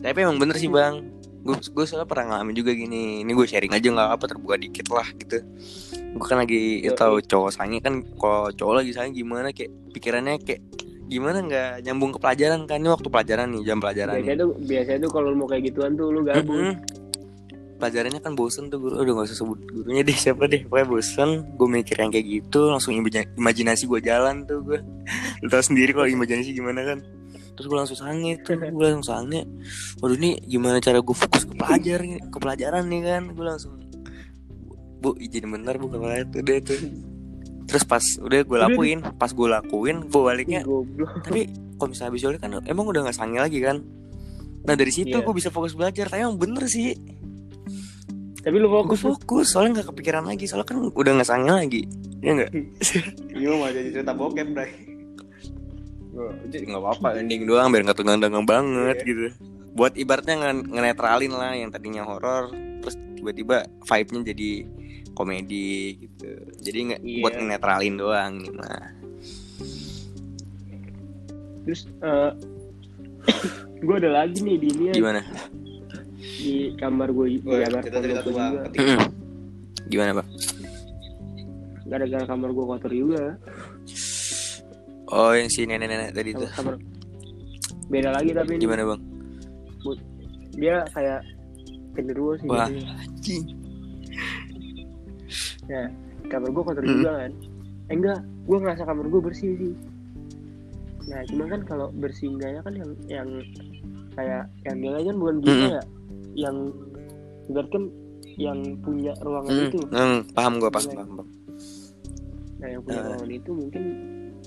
Tapi emang bener sih bang. Gue gue soalnya pernah ngalamin juga gini. Ini gue sharing aja nggak apa terbuka dikit lah gitu. Gue kan lagi Yoi. tahu cowok sange kan kalau cowok lagi sange gimana kayak pikirannya kayak gimana nggak nyambung ke pelajaran kan? Ini waktu pelajaran nih jam pelajaran biasanya nih. tuh biasanya tuh kalau mau kayak gituan tuh lu gabung. Mm-mm. pelajarannya kan bosen tuh guru. Udah gak usah sebut gurunya deh siapa deh. Pokoknya bosen gue mikir yang kayak gitu langsung imaj- imajinasi gue jalan tuh gue lu tau sendiri kalau imajinasi gimana kan. Terus gue langsung sange tuh gue langsung sange. Waduh ini gimana cara gue fokus ke pelajar ke pelajaran nih kan. Gue langsung bu izin bentar bu kalau itu deh tuh terus pas udah gue Udah, lakuin pas gue lakuin gue baliknya tapi kalau misalnya habis coli kan emang udah nggak sange lagi kan nah dari situ Iya. gue bisa fokus belajar tapi emang bener sih tapi lu fokus lu. fokus soalnya nggak kepikiran lagi soalnya kan udah nggak sange lagi ya nggak Iya mau jadi cerita bokep, Bray. nggak apa-apa ending doang biar nggak tegang-tegang banget Iya. gitu buat ibaratnya nge- ngenetralin lah yang tadinya horor terus tiba-tiba vibe-nya jadi komedi gitu. Jadi nggak Iya. buat ngenetralin doang nih mah. Terus eh gue ada lagi nih di ini ya, gimana? Di kamar gue di Oh, kamar gue Ketika. Gimana bang gara-gara kamar gue kotor juga. Oh yang si nenek-nenek tadi kamar, tuh. kamar beda lagi tapi ini. Gimana bang? Dia kayak genderuwo sih Wah. Anjing. Ya kamar gue kotor Hmm. juga kan eh, enggak gue ngerasa kamar gue bersih sih nah cuma kan kalau bersih enggaknya kan yang yang kayak yang nilai kan bukan Mm-mm. ya yang ibarat kan yang punya ruangan Hmm, itu hmm, paham gue paham, Iya. paham, paham. nah yang punya Ah. ruangan itu mungkin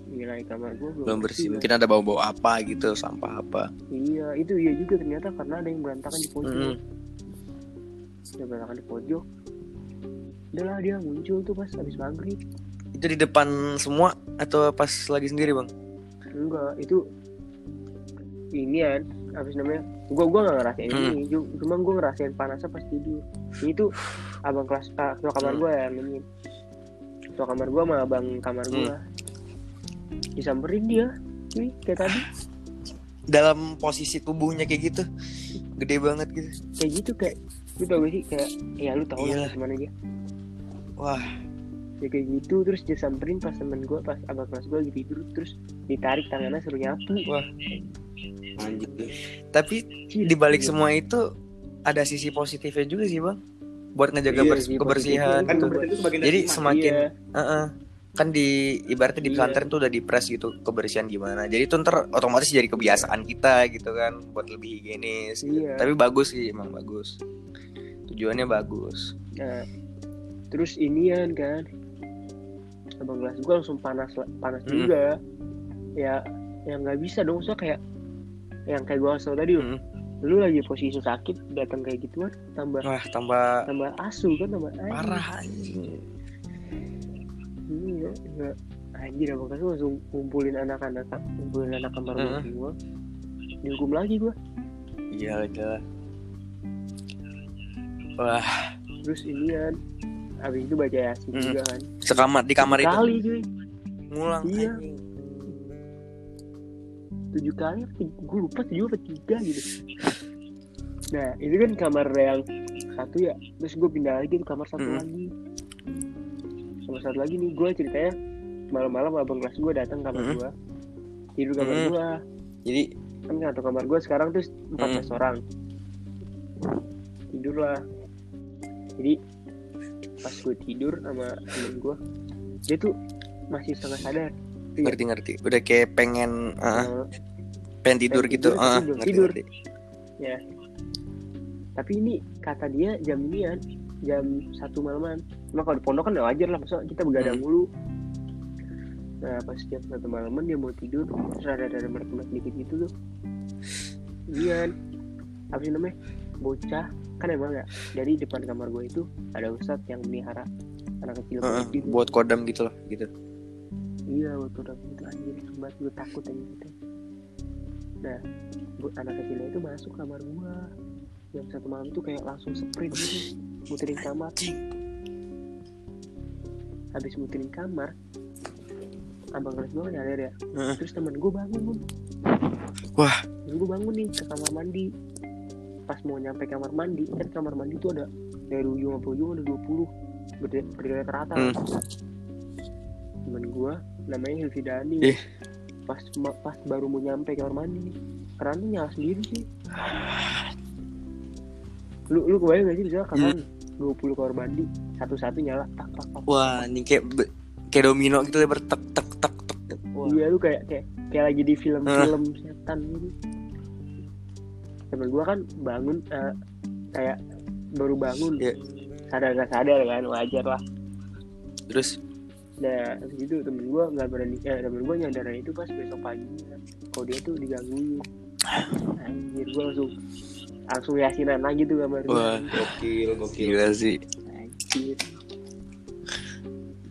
nilai kamar gue belum bersih kan. mungkin ada bau-bau apa gitu sampah apa iya itu iya juga ternyata karena ada yang berantakan di pojok Mm-mm. ada berantakan di pojok udahlah dia muncul tuh pas habis maghrib. Itu di depan semua atau pas lagi sendiri bang? Enggak itu ini kan habis namanya? Gua gua nggak ngerasain Hmm. ini. Cuma gua ngerasain panasnya pas tidur. Ini tuh abang kelas ah, ketua kamar Hmm. gua yang ini. Ketua kamar gua sama abang kamar gua. Hmm. disamperin dia ini kayak tadi. Dalam posisi tubuhnya kayak gitu. Gede banget gitu. Kayak gitu kayak lu tau gak sih kayak ya lu tau lah gimana dia. Wah. Ya kayak gitu terus dia samperin pas temen gua pas abang kelas gua lagi tidur terus ditarik tangannya suruh nyapu wah. Anjing. tapi di balik semua itu ada sisi positifnya juga sih bang. Buat ngejaga Iya bers- sih, kebersihan positifnya kan gitu. kebersihan itu Jadi semakin Iya. Heeh. Kan di ibaratnya di Iya. pesantren tuh udah dipres gitu kebersihan gimana. Jadi itu ntar otomatis jadi kebiasaan kita gitu kan buat lebih higienis. gitu. Iya. Tapi bagus sih emang bagus. Tujuannya bagus. Nah, terus inian kan, abang kelas gue langsung panas panas Mm. juga. Ya, yang nggak bisa dong, so kayak yang kayak gue asal tadi, Mm. lu lagi posisi sakit datang kayak gituan, tambah Wah, tambah tambah asu kan, tambah parah anjing. Iya, enggak. Anjir abang gua langsung ngumpulin anak-anak, ngumpulin anak kamar gue Mm. semua. Dihukum lagi gue. Iya lah. Wah, Terus inian, abis itu baca yasin Mm. juga kan. sekamar di kamar itu Kali cuy. ngulang Iya. anjing. tujuh kali gue lupa tujuh apa tiga gitu nah itu kan kamar yang satu ya terus gue pindah lagi ke kamar satu Mm. lagi kamar satu lagi nih gue ceritanya malam-malam abang kelas gue datang kamar Mm. gue tidur kamar Mm. gue Jadi kan satu kamar gue sekarang tuh empat belas orang tidur lah jadi pas gue tidur sama temen gue dia tuh masih setengah sadar Iya. ngerti ngerti. Udah kayak pengen ah, Eh, pengen tidur pengen gitu. tidur, tidur, ngerti, tidur. ngerti. tapi ini kata dia jam inian jam satu malaman nah kalau di pondok kan udah wajar lah masa kita begadang Hmm. mulu. Nah pas jam satu malaman dia mau tidur terus ada ada merek dikit gitu tuh. Iya. Apa sih namanya? Bocah. Kan emang ya dari depan kamar gue itu ada ustadz yang melihara anak kecil kayak gitu. buat kodam gitu loh gitu. iya waktu udah gitu anjir banget gue takut aja gitu. Nah bu, anak kecilnya itu masuk kamar gua. Jam satu malam tuh kayak langsung sprint gitu muterin kamar habis muterin kamar abang kelas kan nyadar ya Heeh. terus temen gua bangun Bun. Wah. gua bangun nih ke kamar mandi pas mau nyampe kamar mandi kan kamar mandi tuh ada dari ujung sampai ujung ada 20 berdiri, berdiri rata Hmm. temen gua namanya Hilfidani Ih. pas ma- pas baru mau nyampe kamar mandi kerannya nyala sendiri sih lu lu kebayang gak sih kamar Hmm. 20 kamar mandi satu-satu nyala tak tak tak Wah, ini kayak kayak domino gitu ya bertek tek tek tek. Wah. iya lu kayak kayak kayak lagi di film-film setan gitu temen gua kan bangun eh, kayak baru bangun Iya. sadar nggak sadar kan wajar lah Terus Nah, habis itu temen gue nggak berani, eh temen gue nyadarin itu pas besok pagi kan. Kalau dia tuh digangguin. Anjir, gue langsung langsung yasinan lagi tuh kamar gue. wah, gokil gokil gila sih. Anjir.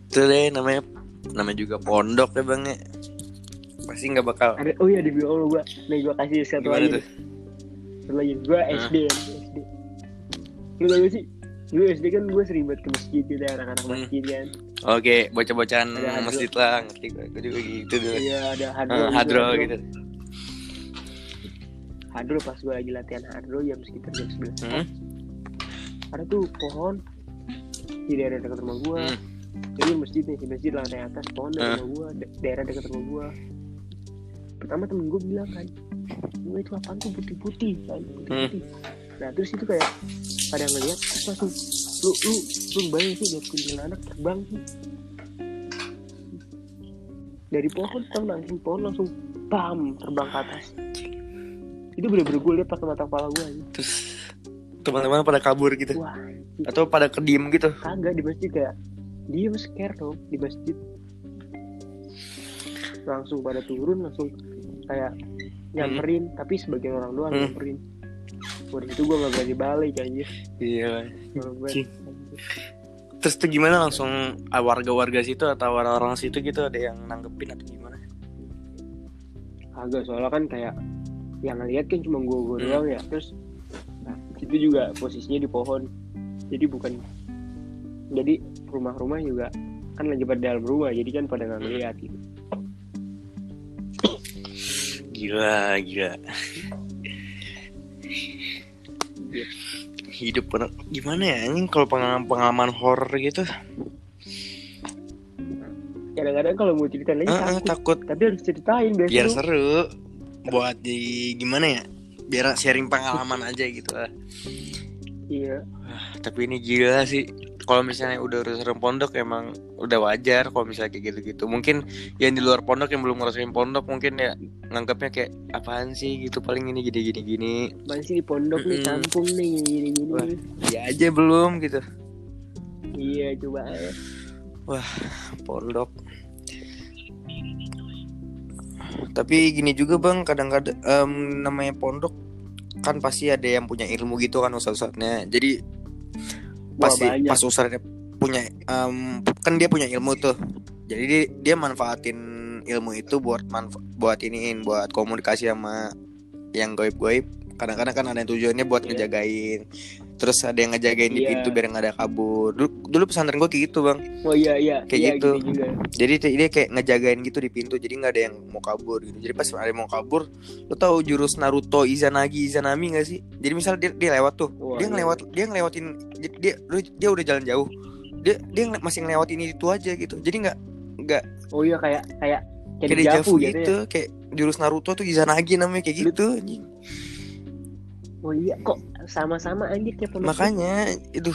Itu deh namanya namanya juga pondok ya bang ya. Pasti nggak bakal. Ada, oh iya di bio gue. Nih gue kasih satu Gimana lagi. tuh? Satu lagi. Gue SD ya, SD. Lu tau gak sih? Dulu SD kan gue sering banget ke masjid gitu ya, anak-anak Hmm. masjid kan. Oke, bocah-bocahan masjid lah, ngerti gue. Gue juga gitu dulu. Iya ada hadro. Ah, hadro gitu. Hadro pas gue lagi latihan hadro jam sekitar jam 11 Hmm. ada tuh pohon. Di daerah dekat rumah gua. Hmm. jadi masjid nih di masjid lantai atas pohon dari Ah. rumah da- daerah dekat rumah gua. Pertama temen gua bilang kan gua itu apaan tuh putih-putih kan putih-putih. Nah terus itu kayak pada ngeliat terus langsung lu lu lu bayang sih lihat kuntilanak terbang sih. Dari pohon tau langsung pohon langsung bam terbang ke atas itu bener-bener gue liat pakai mata kepala gue Terus teman-teman pada kabur gitu? Wah atau pada kediem gitu. kagak di masjid kayak dia scare dong di masjid. Langsung pada turun langsung kayak nyamperin tapi sebagian orang doang Hmm. nyamperin. Wah, di situ gue gak berani balik aja Iya. Terus tuh gimana langsung ah, warga-warga situ atau orang-orang situ gitu ada yang nanggepin atau gimana? kagak soalnya kan kayak yang ngeliat kan cuma gue gue Hmm. doang ya terus nah, itu juga posisinya di pohon jadi bukan jadi rumah-rumah juga kan lagi pada dalam rumah jadi kan pada nggak ngeliat gitu Gila, gila. Iya. Hidup penuh gimana ya anjing kalau pengalaman-pengalaman horor gitu. kadang-kadang kalau mau cerita lagi Heeh, takut takut tapi harus ceritain biar biar seru. Buat di gimana ya? Biar sharing pengalaman aja gitu lah. iya tapi ini gila sih kalau misalnya udah urusan pondok emang udah wajar kalau misalnya kayak gitu-gitu mungkin yang di luar pondok yang belum ngerasain pondok mungkin ya nganggapnya kayak apaan sih gitu paling ini gini gini gini masih di pondok nih Mm-mm. kampung nih gini gini Wah. ya aja belum gitu iya coba aja. pondok tapi gini juga bang kadang-kadang em, namanya pondok kan pasti ada yang punya ilmu gitu kan ustadz-ustadznya jadi pasti pas ustadznya punya em, kan dia punya ilmu tuh. Jadi dia, dia manfaatin ilmu itu buat manfa- buat iniin buat komunikasi sama yang goib-goib. Kadang-kadang kan ada yang tujuannya buat Iya. ngejagain terus ada yang ngejagain di Iya. pintu biar nggak ada kabur dulu, dulu pesantren gue kayak gitu bang oh iya iya Kayak iya, gitu. juga jadi dia kayak ngejagain gitu di pintu jadi nggak ada yang mau kabur gitu jadi pas ada yang mau kabur lo tahu jurus Naruto Izanagi Izanami gak sih jadi misal dia, dia lewat tuh Wah, dia iya. ngelewat dia ngelewatin dia dia, dia udah jalan jauh dia dia masih ngelewatin itu aja gitu jadi nggak nggak oh iya kayak kayak kayak kayak di dejavu Javu gitu gitu ya. kayak jurus Naruto tuh Izanagi namanya kayak gitu anjing. Oh iya kok sama-sama anjir kayak pondok makanya itu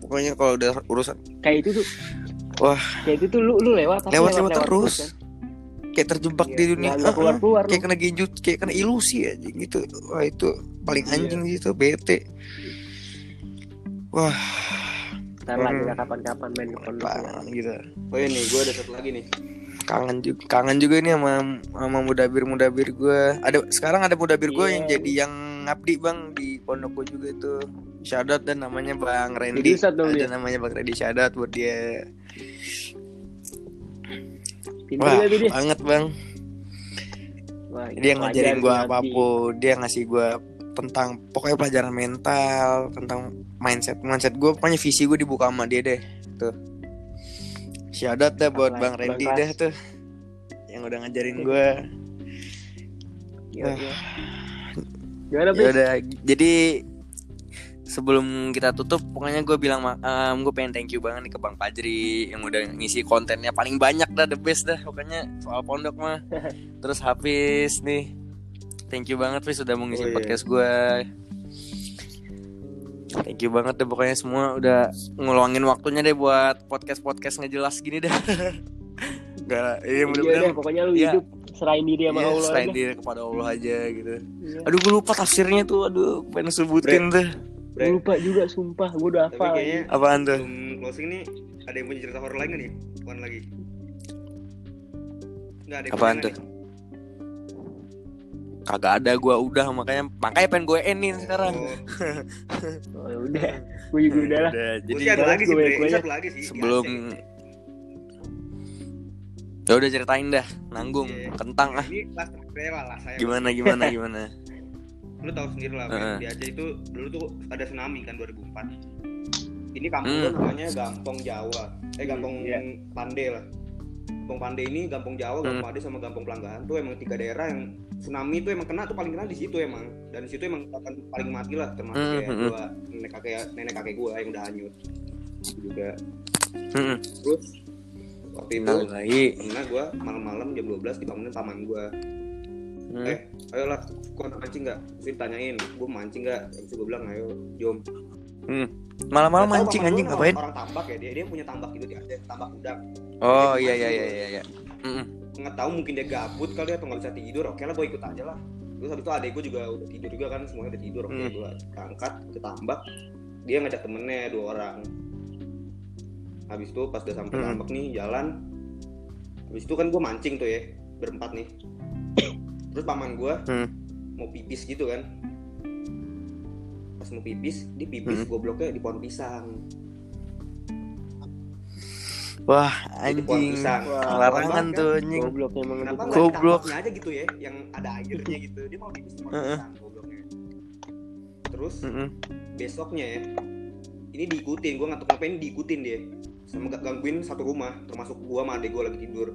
pokoknya kalau udah urusan kayak itu tuh Wah. kayak itu tuh lu lu lewat pasti lewat-lewat terus kan. kayak terjebak Iya, di dunia keluar keluar kayak kena genjut kayak kena ilusi aja gitu wah itu paling Iya. anjing sih itu bete wah ntar lagi Hmm. lah kapan-kapan main ke pondok ya. kangen gitu oh iya nih gue ada satu lagi nih kangen juga kangen juga ini sama sama mudabir mudabir gue ada sekarang ada mudabir gue Iya. yang jadi yang ngabdi bang di pondok gue juga itu. Shadat dan namanya bang Randy. Dong ada dia. namanya bang Randy Shadat buat dia. Wah dia. banget bang. Wah, dia ngajarin gue apa pun dia ngasih gue tentang pokoknya pelajaran mental tentang mindset mindset gue pokoknya visi gue dibuka sama dia deh tuh. Syadat dah buat bang Randy dah tuh. Yang udah ngajarin gue iya. Gimana ya udah jadi sebelum kita tutup pokoknya gue bilang um, gue pengen thank you banget nih ke bang Fajri yang udah ngisi kontennya paling banyak dah the best dah pokoknya soal pondok mah. Terus Hafiz nih thank you banget Fis sudah mau ngisi Oh, iya. podcast gue thank you banget deh pokoknya semua udah ngeluangin waktunya deh buat podcast podcast ngejelas gini dah. Gak, iya Iya mudah-mudahan pokoknya lu Iya. hidup serahin diri sama Iya, Allah selain aja. diri kepada Allah aja gitu. Iya. aduh gue lupa tafsirnya tuh aduh pengen sebutin tuh. Gua lupa juga sumpah gue udah tapi hafal kayaknya apaan tuh? closing nih ada yang punya cerita horor lain gak nih? Bukan lagi. Nggak ada Apaan tuh? nih? kagak ada gue udah makanya makanya pengen gue endin sekarang. Oh, oh, ya udah. Gue juga udah lah Udah, gue jadi sih ada lagi sih gue- gue- satu lagi sih sebelum. Ya udah ceritain dah nanggung Iya. kentang ah ini kelas rela lah saya gimana gimana gimana lu tahu sendiri lah men. di Aceh itu dulu tuh ada tsunami kan 2004 ini kampung Hmm. namanya Gampong Jawa eh Gampong Iya. Pande lah Gampong Pande ini Gampong Jawa Gampong Hmm. Pande sama Gampong Pelanggahan tuh emang tiga daerah yang tsunami itu emang kena tuh paling kena di situ emang dan di situ emang akan paling mati lah termasuk Hmm, kayak hmm, gua nenek kakek nenek kakek gua yang udah hanyut Itu juga Mm-mm. terus waktu itu pernah gua malam-malam jam 12 dibangunin paman gua Hmm. Eh, ayolah, kau nak mancing nggak? Terus ditanyain, gue mancing nggak? Terus gue bilang, ayo, jom. malam-malam Nggak tahu, mancing anjing ngapain Orang, tambak ya, dia dia punya tambak gitu di Aceh, tambak udang. oh Dia iya iya iya iya iya. Nggak tahu mungkin dia gabut kali atau nggak bisa tidur. Oke lah, gue ikut aja lah. Terus habis itu adek gue juga udah tidur juga kan, semuanya udah tidur. Oke, Hmm. gue berangkat ke tambak. Dia ngajak temennya dua orang. Habis itu pas udah sampai Hmm. tambak nih, jalan. Habis itu kan gue mancing tuh ya, berempat nih. Terus paman gue Hmm. mau pipis gitu kan pas mau pipis di pipis Hmm. gobloknya di pohon pisang wah Di pohon anjing Wah, larangan tuh anjing goblok emang kenapa Goblok. aja gitu ya yang ada airnya gitu dia mau pipis di pohon Heeh. pisang gobloknya terus Mm-mm. besoknya ya ini diikutin gue nggak tahu kenapa ini diikutin dia sama gak gangguin satu rumah termasuk gua sama adek gue lagi tidur.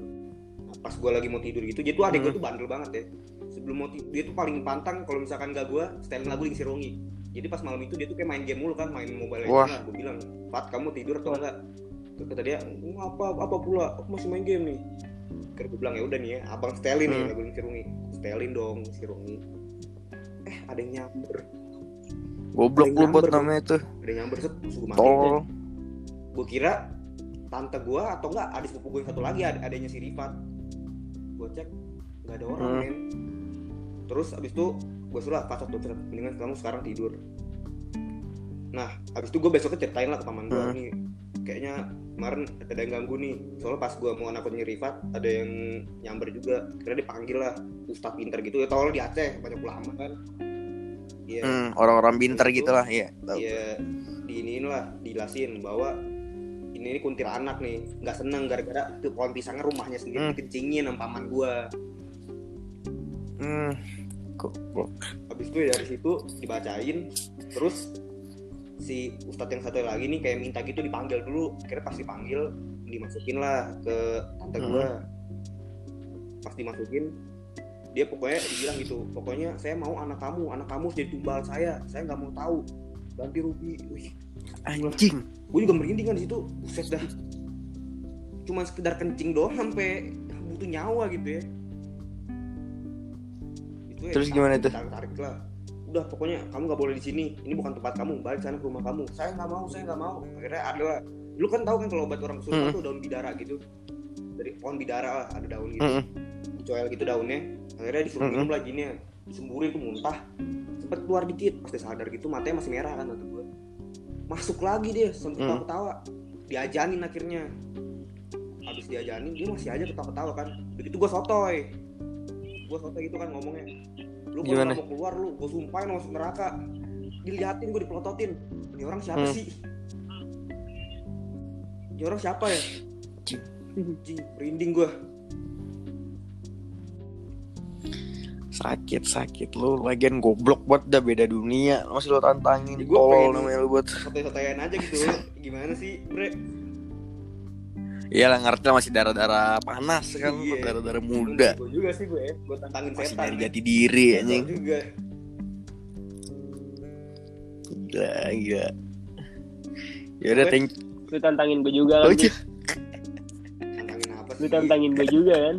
Nah, pas gue lagi mau tidur gitu jadi tuh adek Hmm. tuh bandel banget ya. Sebelum mau tidur dia tuh paling pantang kalau misalkan gak gue setelin lagu Lingsi Rongi jadi pas malam itu dia tuh kayak main game mulu kan main mobile Wah. legends lah gue bilang Pat kamu tidur atau enggak terus kata dia "Oh, apa apa pula? Aku masih main game nih. Terus gue bilang ya udah nih ya abang setelin nih Hmm. lagu Lingsi Rongi setelin dong si Rongi eh ada yang nyamber. Goblok lu yang buat namanya tuh. ada yang nyamber set. Gue Tol. gue kira tante gue atau enggak adik sepupu gue yang satu lagi ad adanya si Rifat gue cek nggak ada orang Hmm. men terus abis itu gue suruh lah pasat dokter mendingan kamu sekarang tidur nah abis itu gue besoknya ceritain lah ke paman gue Hmm. nih kayaknya kemarin ada yang ganggu nih soalnya pas gue mau nakutin Rifat ada yang nyamber juga kira dipanggil lah ustadz pinter gitu ya tau lo di Aceh banyak ulama kan Iya, Hmm, orang-orang pinter Itu- gitu lah, iya. tahu. ya diiniin lah dijelasin bahwa ini, ini kuntilanak nih nggak seneng gara-gara tuh pohon pisangnya rumahnya sendiri Hmm. dikencingin sama paman gua. Hmm. Habis itu ya dari situ dibacain terus si ustadz yang satu lagi nih kayak minta gitu dipanggil dulu. Kira pas dipanggil dimasukin lah ke tante gua. Pas dimasukin dia pokoknya dibilang gitu pokoknya saya mau anak kamu anak kamu jadi tumbal saya saya nggak mau tahu. Ganti rugi Wih, Anjing. gue juga merinding kan di situ. Buset dah. Cuma sekedar kencing doang sampai butuh nyawa gitu ya. Itu ya Terus ditarik- gimana tuh? ditarik tarik lah. Udah pokoknya kamu nggak boleh di sini. Ini bukan tempat kamu. Balik sana ke rumah kamu. Saya nggak mau saya nggak mau. Akhirnya ada. Lu kan tahu kan kalau obat orang kesurupan Hmm. tuh daun bidara gitu. Dari pohon bidara lah ada daun gitu. Mm-mm. dicoel gitu daunnya. Akhirnya disuruh Mm-mm. minum lagi nih. Disemburin tuh muntah. Sempet keluar dikit. Pas dia sadar gitu matanya masih merah kan gue masuk lagi dia sampai Mm. ketawa-ketawa. Diajanin akhirnya. Habis diajanin dia masih aja ketawa-ketawa kan. Begitu gue sotoy. Gue sotoy gitu kan ngomongnya. Lu kalau mau keluar lu gue sumpahin masuk neraka. Diliatin gue dipelototin. Ini orang siapa Hmm. sih? Ini orang siapa ya. Cing, merinding gue Sakit sakit lu lagian goblok buat udah beda dunia masih lo tantangin Ya, gua tol pengen- namanya lu buat sotoy-sotoyan aja gitu gimana sih bre Iya lah ngerti lah masih darah-darah panas kan Iya. darah-darah muda gue juga sih gue gue tantangin masih setan nyari ya. jati diri Gua anjing juga gila gila Yaudah thank Lu tantangin gue juga kan. Oh, Bud. iya. tantangin apa sih Lu tantangin gue juga kan.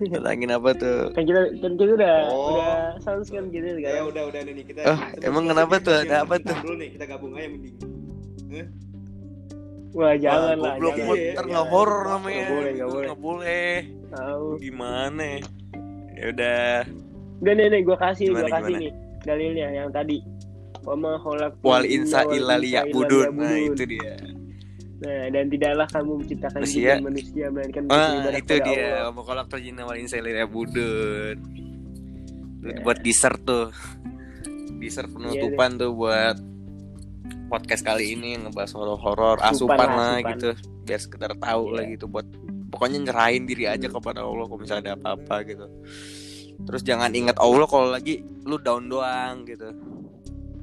Tantangin apa tuh Kan kita kan kita udah Oh. udah sounds kan gitu ya sekarang. udah udah nih kita Oh, kita emang kenapa tuh? kita Ada apa tuh? dulu nih kita gabung aja mending Wah, jangan Wah, lah. goblok ntar nggak iya. horor Nggak namanya boleh, nggak boleh. nggak boleh Tahu. gimana ya udah Udah nih nih gue kasih Gimana, gue kasih gimana? nih dalilnya yang tadi. Wama kholaq wal insa illa liya'budun nah itu dia Nah, dan tidaklah kamu menciptakan Manusia. jin dan manusia melainkan untuk ah itu dia Allah. mau kolak terjina wal insa illa liya'budun Itu Ya. buat dessert tuh dessert penutupan tuh buat podcast kali ini ngebahas horor-horor Asupan asupan lah, lah asupan. gitu biar sekedar tahu Iya. lah gitu buat pokoknya nyerahin diri aja kepada Allah kalau misalnya ada apa-apa gitu terus jangan ingat Allah kalau lagi lu down doang gitu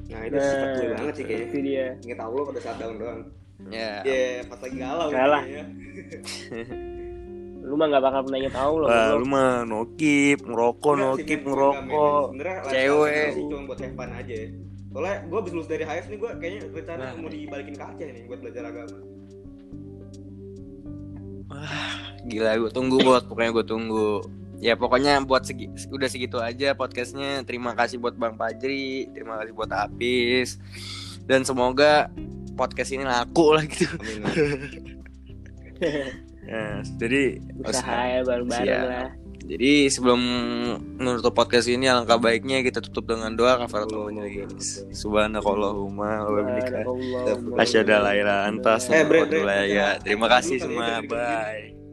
nah itu sifat gue banget sih kayaknya Itu dia. inget Allah pada saat down doang ya ya pas lagi galau Galah. gitu ya. Lu mah gak bakal pernah inget Allah. Wah, goblok. lu mah nokip, ngerokok, nokip, ngerokok. Cewek. sih cuma buat have fun aja soalnya gue abis lulus dari HF nih gue kayaknya rencana Nah. mau dibalikin ke Aceh nih buat belajar agama Gila, gue tunggu buat pokoknya gue tunggu. Ya pokoknya buat segi, udah segitu aja podcastnya. Terima kasih buat Bang Pajri, terima kasih buat Apis, dan semoga podcast ini laku lah gitu. amin Ya, jadi Usaha ya bareng-bareng lah. Jadi sebelum menutup podcast ini alangkah baiknya kita tutup dengan doa kafaratul majelis. Subhanakallahumma wa bihamdika. Asyhadu an la ilaha illa anta Eh, astaghfiruka wa atubu ilaik. baca- Terima kasih ya, semua. dari- Bye.